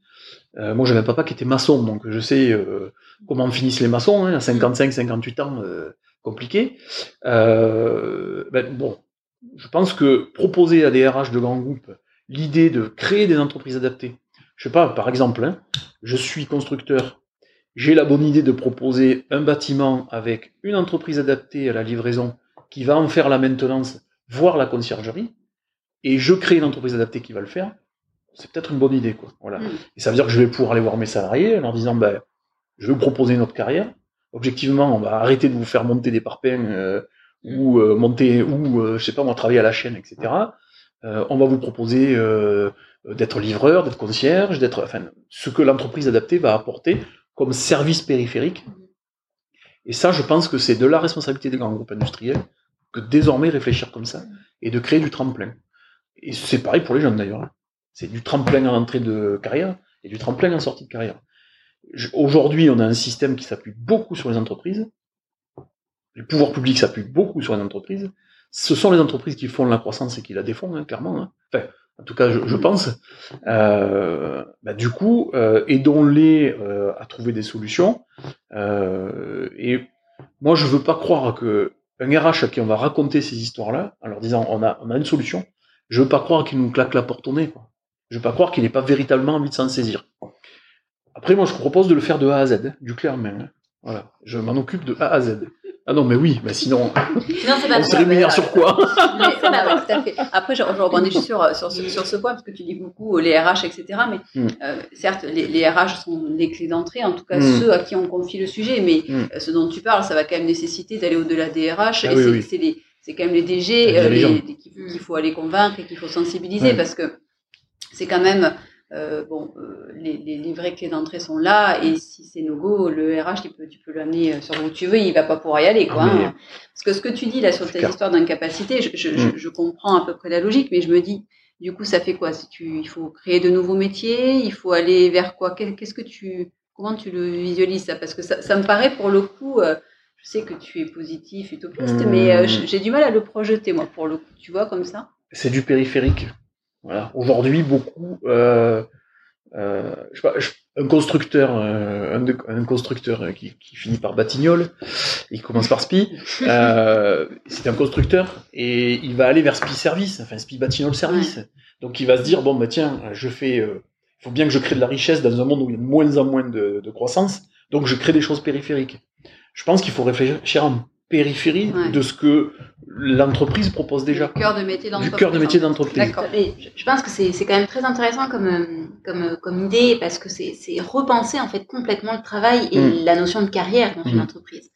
Euh, moi, j'avais un papa qui était maçon, donc je sais euh, comment finissent les maçons, hein, à 55, 58 ans, compliqué. Ben, bon, je pense que proposer à des RH de grands groupes l'idée de créer des entreprises adaptées, je sais pas, par exemple, hein, je suis constructeur j'ai la bonne idée de proposer un bâtiment avec une entreprise adaptée à la livraison qui va en faire la maintenance, voire la conciergerie, et je crée une entreprise adaptée qui va le faire, c'est peut-être une bonne idée. Quoi. Voilà. Mm. Et ça veut dire que je vais pouvoir aller voir mes salariés en leur disant, ben, je vais vous proposer une autre carrière. Objectivement, on va arrêter de vous faire monter des parpaings euh, ou euh, monter, ou euh, je sais pas moi, travailler à la chaîne, etc. on va vous proposer d'être livreur, d'être concierge, d'être, enfin, ce que l'entreprise adaptée va apporter comme service périphérique. Et ça, je pense que c'est de la responsabilité des grands groupes industriels que désormais réfléchir comme ça et de créer du tremplin. Et c'est pareil pour les jeunes d'ailleurs. Hein. C'est du tremplin en entrée de carrière et du tremplin en sortie de carrière. Aujourd'hui, on a un système qui s'appuie beaucoup sur les entreprises. Les pouvoirs publics s'appuient beaucoup sur les entreprises. Ce sont les entreprises qui font la croissance et qui la défendent, hein, clairement. Hein. Enfin, en tout cas je, pense, euh, bah, du coup, euh, aidons-les euh, à trouver des solutions. et moi, je veux pas croire que un RH à qui on va raconter ces histoires-là, en leur disant on a, une solution, je veux pas croire qu'il nous claque la porte au nez. Quoi. Je veux pas croire qu'il n'ait pas véritablement envie de s'en saisir. Après, moi, je propose de le faire de A à Z, du clair même. Voilà, je m'en occupe de A à Z. Ah non, mais oui, mais sinon, Non, c'est pas <laughs> on se rémunère sur quoi? <laughs> Tout à fait. Après, je, je rebondis juste sur, sur, ce, sur ce point, parce que tu dis beaucoup euh, les RH, etc. Mais Mm. euh, certes, les, les RH sont les clés d'entrée, en tout cas Mm. ceux à qui on confie le sujet. Mais Mm. euh, ce dont tu parles, ça va quand même nécessiter d'aller au-delà des RH. Ah et oui, c'est oui. quand même les DG euh, qu'il faut aller convaincre et qu'il faut sensibiliser, parce que c'est quand même... euh, bon, euh, les, les, les vraies clés d'entrée sont là, et si c'est no go, le RH, tu peux, tu peux l'amener euh, sur où tu veux, il va pas pouvoir y aller, quoi. Ah, hein. Parce que ce que tu dis là sur tes histoires d'incapacité, je, je, je, Mm. je comprends à peu près la logique, mais je me dis, du coup, ça fait quoi? Si tu, il faut créer de nouveaux métiers, il faut aller vers quoi? Qu'est- Qu'est-ce que tu, comment tu le visualises ça? Parce que ça, ça me paraît pour le coup, euh, je sais que tu es positif, utopiste, mais euh, j'ai du mal à le projeter moi pour le coup. Tu vois comme ça c'est du périphérique. Voilà. Aujourd'hui, beaucoup, euh, euh, je sais pas, je- un constructeur, euh, un, de- un constructeur euh, qui, qui finit par Batignolles, il commence par Spi, <laughs> euh, c'est un constructeur et il va aller vers Spi Service, enfin Spi Batignolles Service. Donc il va se dire bon bah tiens, je fais, euh, il faut bien que je crée de la richesse dans un monde où il y a de moins en moins de, de croissance, donc je crée des choses périphériques. Je pense qu'il faut réfléchir en périphérie Ouais. de ce que l'entreprise propose déjà. Du cœur de métier Du d'entreprise. cœur de métier d'entreprise. D'accord. Et je- pense que c'est c'est quand même très intéressant comme, euh, comme, euh, comme idée parce que c'est c'est repenser en fait complètement le travail et Mm. la notion de carrière dans une Mm. entreprise.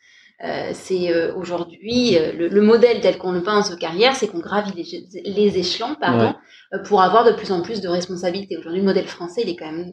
Euh, c'est euh, aujourd'hui euh, le, le modèle tel qu'on le pense de carrière, c'est qu'on gravit les, les échelons pardon, euh, pour avoir de plus en plus de responsabilités. Aujourd'hui, le modèle français, il est quand même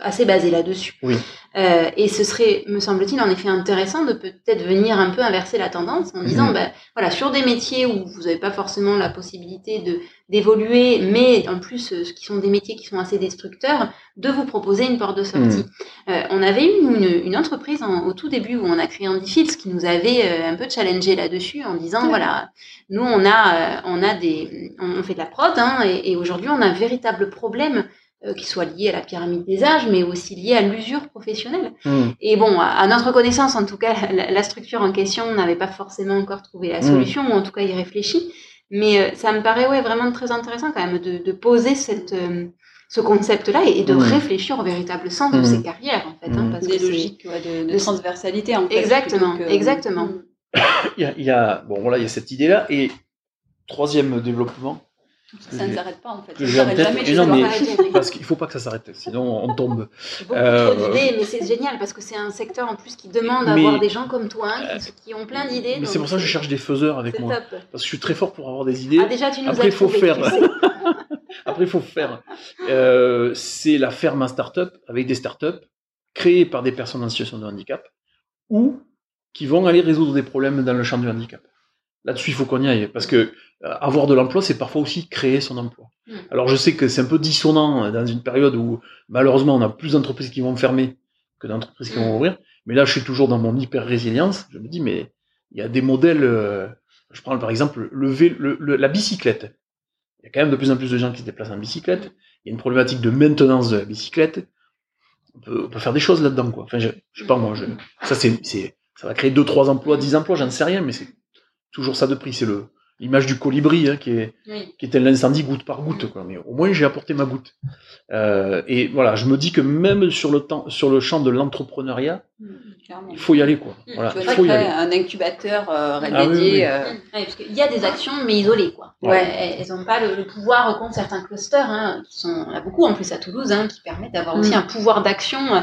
assez basé là-dessus. Oui. Euh, et ce serait, me semble-t-il, en effet intéressant de peut-être venir un peu inverser la tendance en disant, Mhm. ben, voilà, sur des métiers où vous n'avez pas forcément la possibilité de d'évoluer, mais en plus, euh, ce qui sont des métiers qui sont assez destructeurs, de vous proposer une porte de sortie. Euh, on avait eu une, une entreprise en- au tout début où on a créé Andyfields qui nous avait euh, un peu challengé là-dessus en disant, voilà, nous on a, euh, on a des, on, on fait de la prod, hein, et, et aujourd'hui on a un véritable problème qui soit lié à la pyramide des âges, mais aussi lié à l'usure professionnelle. Hmm. Et bon, à, à notre connaissance, en tout cas, <laughs> la, la structure en question n'avait pas forcément encore trouvé la Mm. solution, ou en tout cas y réfléchit. Mais euh, ça me paraît ouais, vraiment très intéressant quand même de, de poser cette, euh, ce concept-là et, et de Mm. réfléchir au véritable sens de ces carrières, en fait. hein, parce Des que c'est- logiques ouais, de, de de- transversalité en fait. Exactement, que- exactement. <coughs> Il y a, il y a- bon voilà, il y a cette idée-là et troisième développement. Ça ne s'arrête pas en fait. Ça ne s'arrête jamais. non, mais-. Parce qu'il faut pas que ça s'arrête, sinon on tombe. Beaucoup Euh, trop d'idées, mais c'est génial parce que c'est un secteur en plus qui demande à Mais- avoir des gens comme toi hein, qui, qui ont plein d'idées. Mais c'est pour ça que je cherche des faiseurs avec moi. top. Parce que je suis très fort pour avoir des idées. Ah, déjà, tu nous Après, il faut faire. <laughs> Après, il faut faire. Euh, c'est la ferme à start-up avec des start-up créées par des personnes en situation de handicap ou qui vont aller résoudre des problèmes dans le champ du handicap. Là-dessus, il faut qu'on y aille parce que euh, avoir de l'emploi, c'est parfois aussi créer son emploi. Mm. Alors, je sais que c'est un peu dissonant dans une période où malheureusement on a plus d'entreprises qui vont fermer que d'entreprises qui vont Mm. ouvrir. Mais là, je suis toujours dans mon hyper résilience. Je me dis, mais il y a des modèles. euh, je prends par exemple le, le- le- la bicyclette. Il y a quand même de plus en plus de gens qui se déplacent en bicyclette. Il y a une problématique de maintenance de la bicyclette. On peut, on peut faire des choses là-dedans, quoi. Enfin, je, je sais pas moi. Je, ça, c'est, c'est, ça va créer deux, trois emplois, 10 emplois, j'en sais rien, mais c'est toujours ça de prix. C'est le l'image du colibri hein, qui est Oui. qui était l'incendie goutte par goutte, quoi. Mais au moins j'ai apporté ma goutte. Euh, et voilà, je me dis que même sur le temps, sur le champ de l'entrepreneuriat, Mm, clairement. il faut y aller, quoi. Mm. Voilà, Tu il faut y aller. un incubateur euh, Ah oui, dédié. oui. euh, Ouais, parce qu'il y a des actions, mais isolées, quoi. Ouais. Elles- Elles n'ont pas le, le pouvoir contre certains clusters, hein, qui sont, il y en a beaucoup en plus à Toulouse, hein, qui permettent d'avoir aussi un pouvoir d'action euh,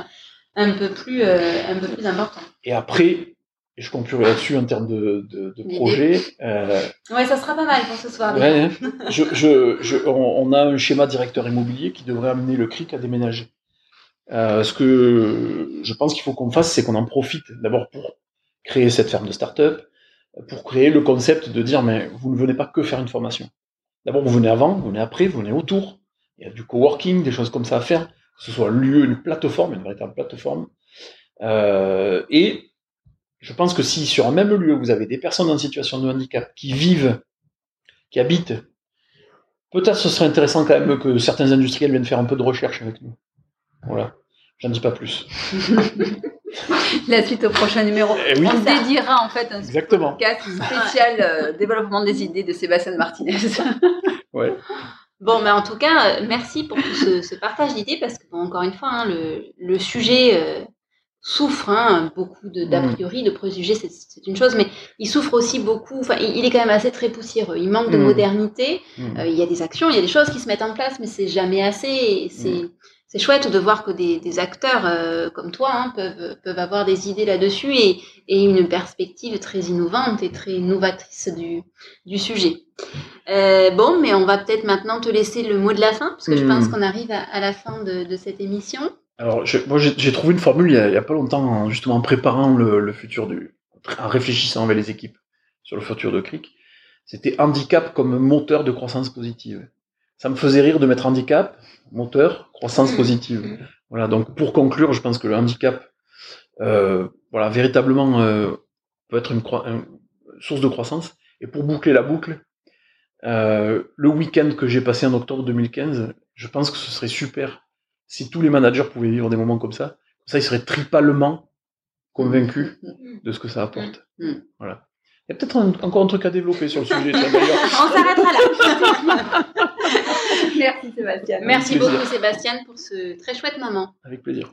un peu plus, euh, un peu plus important. Et après, et je conclurai là-dessus en termes de, de, projet. Euh, Ouais, ça sera pas mal pour ce soir. ouais, hein. je, je, je, on, on a un schéma directeur immobilier qui devrait amener le CRIC à déménager. Euh, ce que je pense qu'il faut qu'on fasse, c'est qu'on en profite d'abord pour créer cette ferme de start-up, pour créer le concept de dire, mais vous ne venez pas que faire une formation. D'abord, vous venez avant, vous venez après, vous venez autour. Il y a du coworking, des choses comme ça à faire, que ce soit un lieu, une plateforme, une véritable plateforme. Euh, et je pense que si sur un même lieu, vous avez des personnes en situation de handicap qui vivent, qui habitent, peut-être ce serait intéressant quand même que certains industriels viennent faire un peu de recherche avec nous. Voilà. J'en dis pas plus. <laughs> La suite au prochain numéro. Eh oui. On dédiera en fait un Exactement. podcast spécial euh, développement des idées de Sébastien Martinez. <laughs> Ouais. Bon, mais en tout cas, euh, merci pour tout ce, ce partage d'idées parce que, bon, encore une fois, hein, le, le sujet euh, souffre hein, beaucoup de d'a Mm. priori, de préjugés, c'est- une chose, mais il souffre aussi beaucoup. Enfin, il est quand même assez très poussiéreux. Il manque de Mm. modernité. Mm. Euh, il y a des actions, il y a des choses qui se mettent en place, mais c'est jamais assez. Et c'est c'est chouette de voir que des, des acteurs euh, comme toi hein, peuvent, peuvent avoir des idées là-dessus et, et une perspective très innovante et très novatrice du, du sujet. Euh, bon, mais on va peut-être maintenant te laisser le mot de la fin, parce que je pense qu'on arrive à, à la fin de, de cette émission. Alors, je- moi, j'ai trouvé une formule il y, a, il y a pas longtemps, en- justement en préparant le, le futur du, en réfléchissant avec les équipes sur le futur de Cric. C'était handicap comme moteur de croissance positive. Ça me faisait rire de mettre handicap, moteur, croissance Mm. positive. Mm. Voilà. Donc, pour conclure, je pense que le handicap, euh, voilà, véritablement euh, peut être une source de croissance. Et pour boucler la boucle, euh, le week-end que j'ai passé en octobre 2015, je pense que ce serait super si tous les managers pouvaient vivre des moments comme ça. Comme ça, ils seraient tripalement convaincus de ce que ça apporte. Mm. Voilà. Il y a peut-être encore un truc à développer sur le sujet. tiens. <laughs> On s'arrêtera là. <laughs> Merci Sébastien. Merci plaisir. beaucoup Sébastien pour ce très chouette moment. Avec plaisir.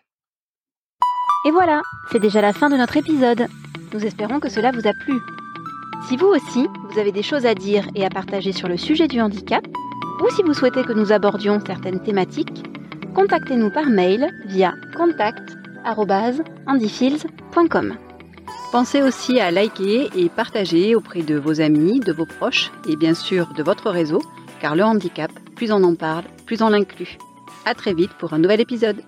Et voilà, c'est déjà la fin de notre épisode. Nous espérons que cela vous a plu. Si vous aussi, vous avez des choses à dire et à partager sur le sujet du handicap, ou si vous souhaitez que nous abordions certaines thématiques, contactez-nous par mail via contact@handyfields.com. Pensez aussi à liker et partager auprès de vos amis, de vos proches et bien sûr de votre réseau, car le handicap, plus on en parle, plus on l'inclut. À très vite pour un nouvel épisode.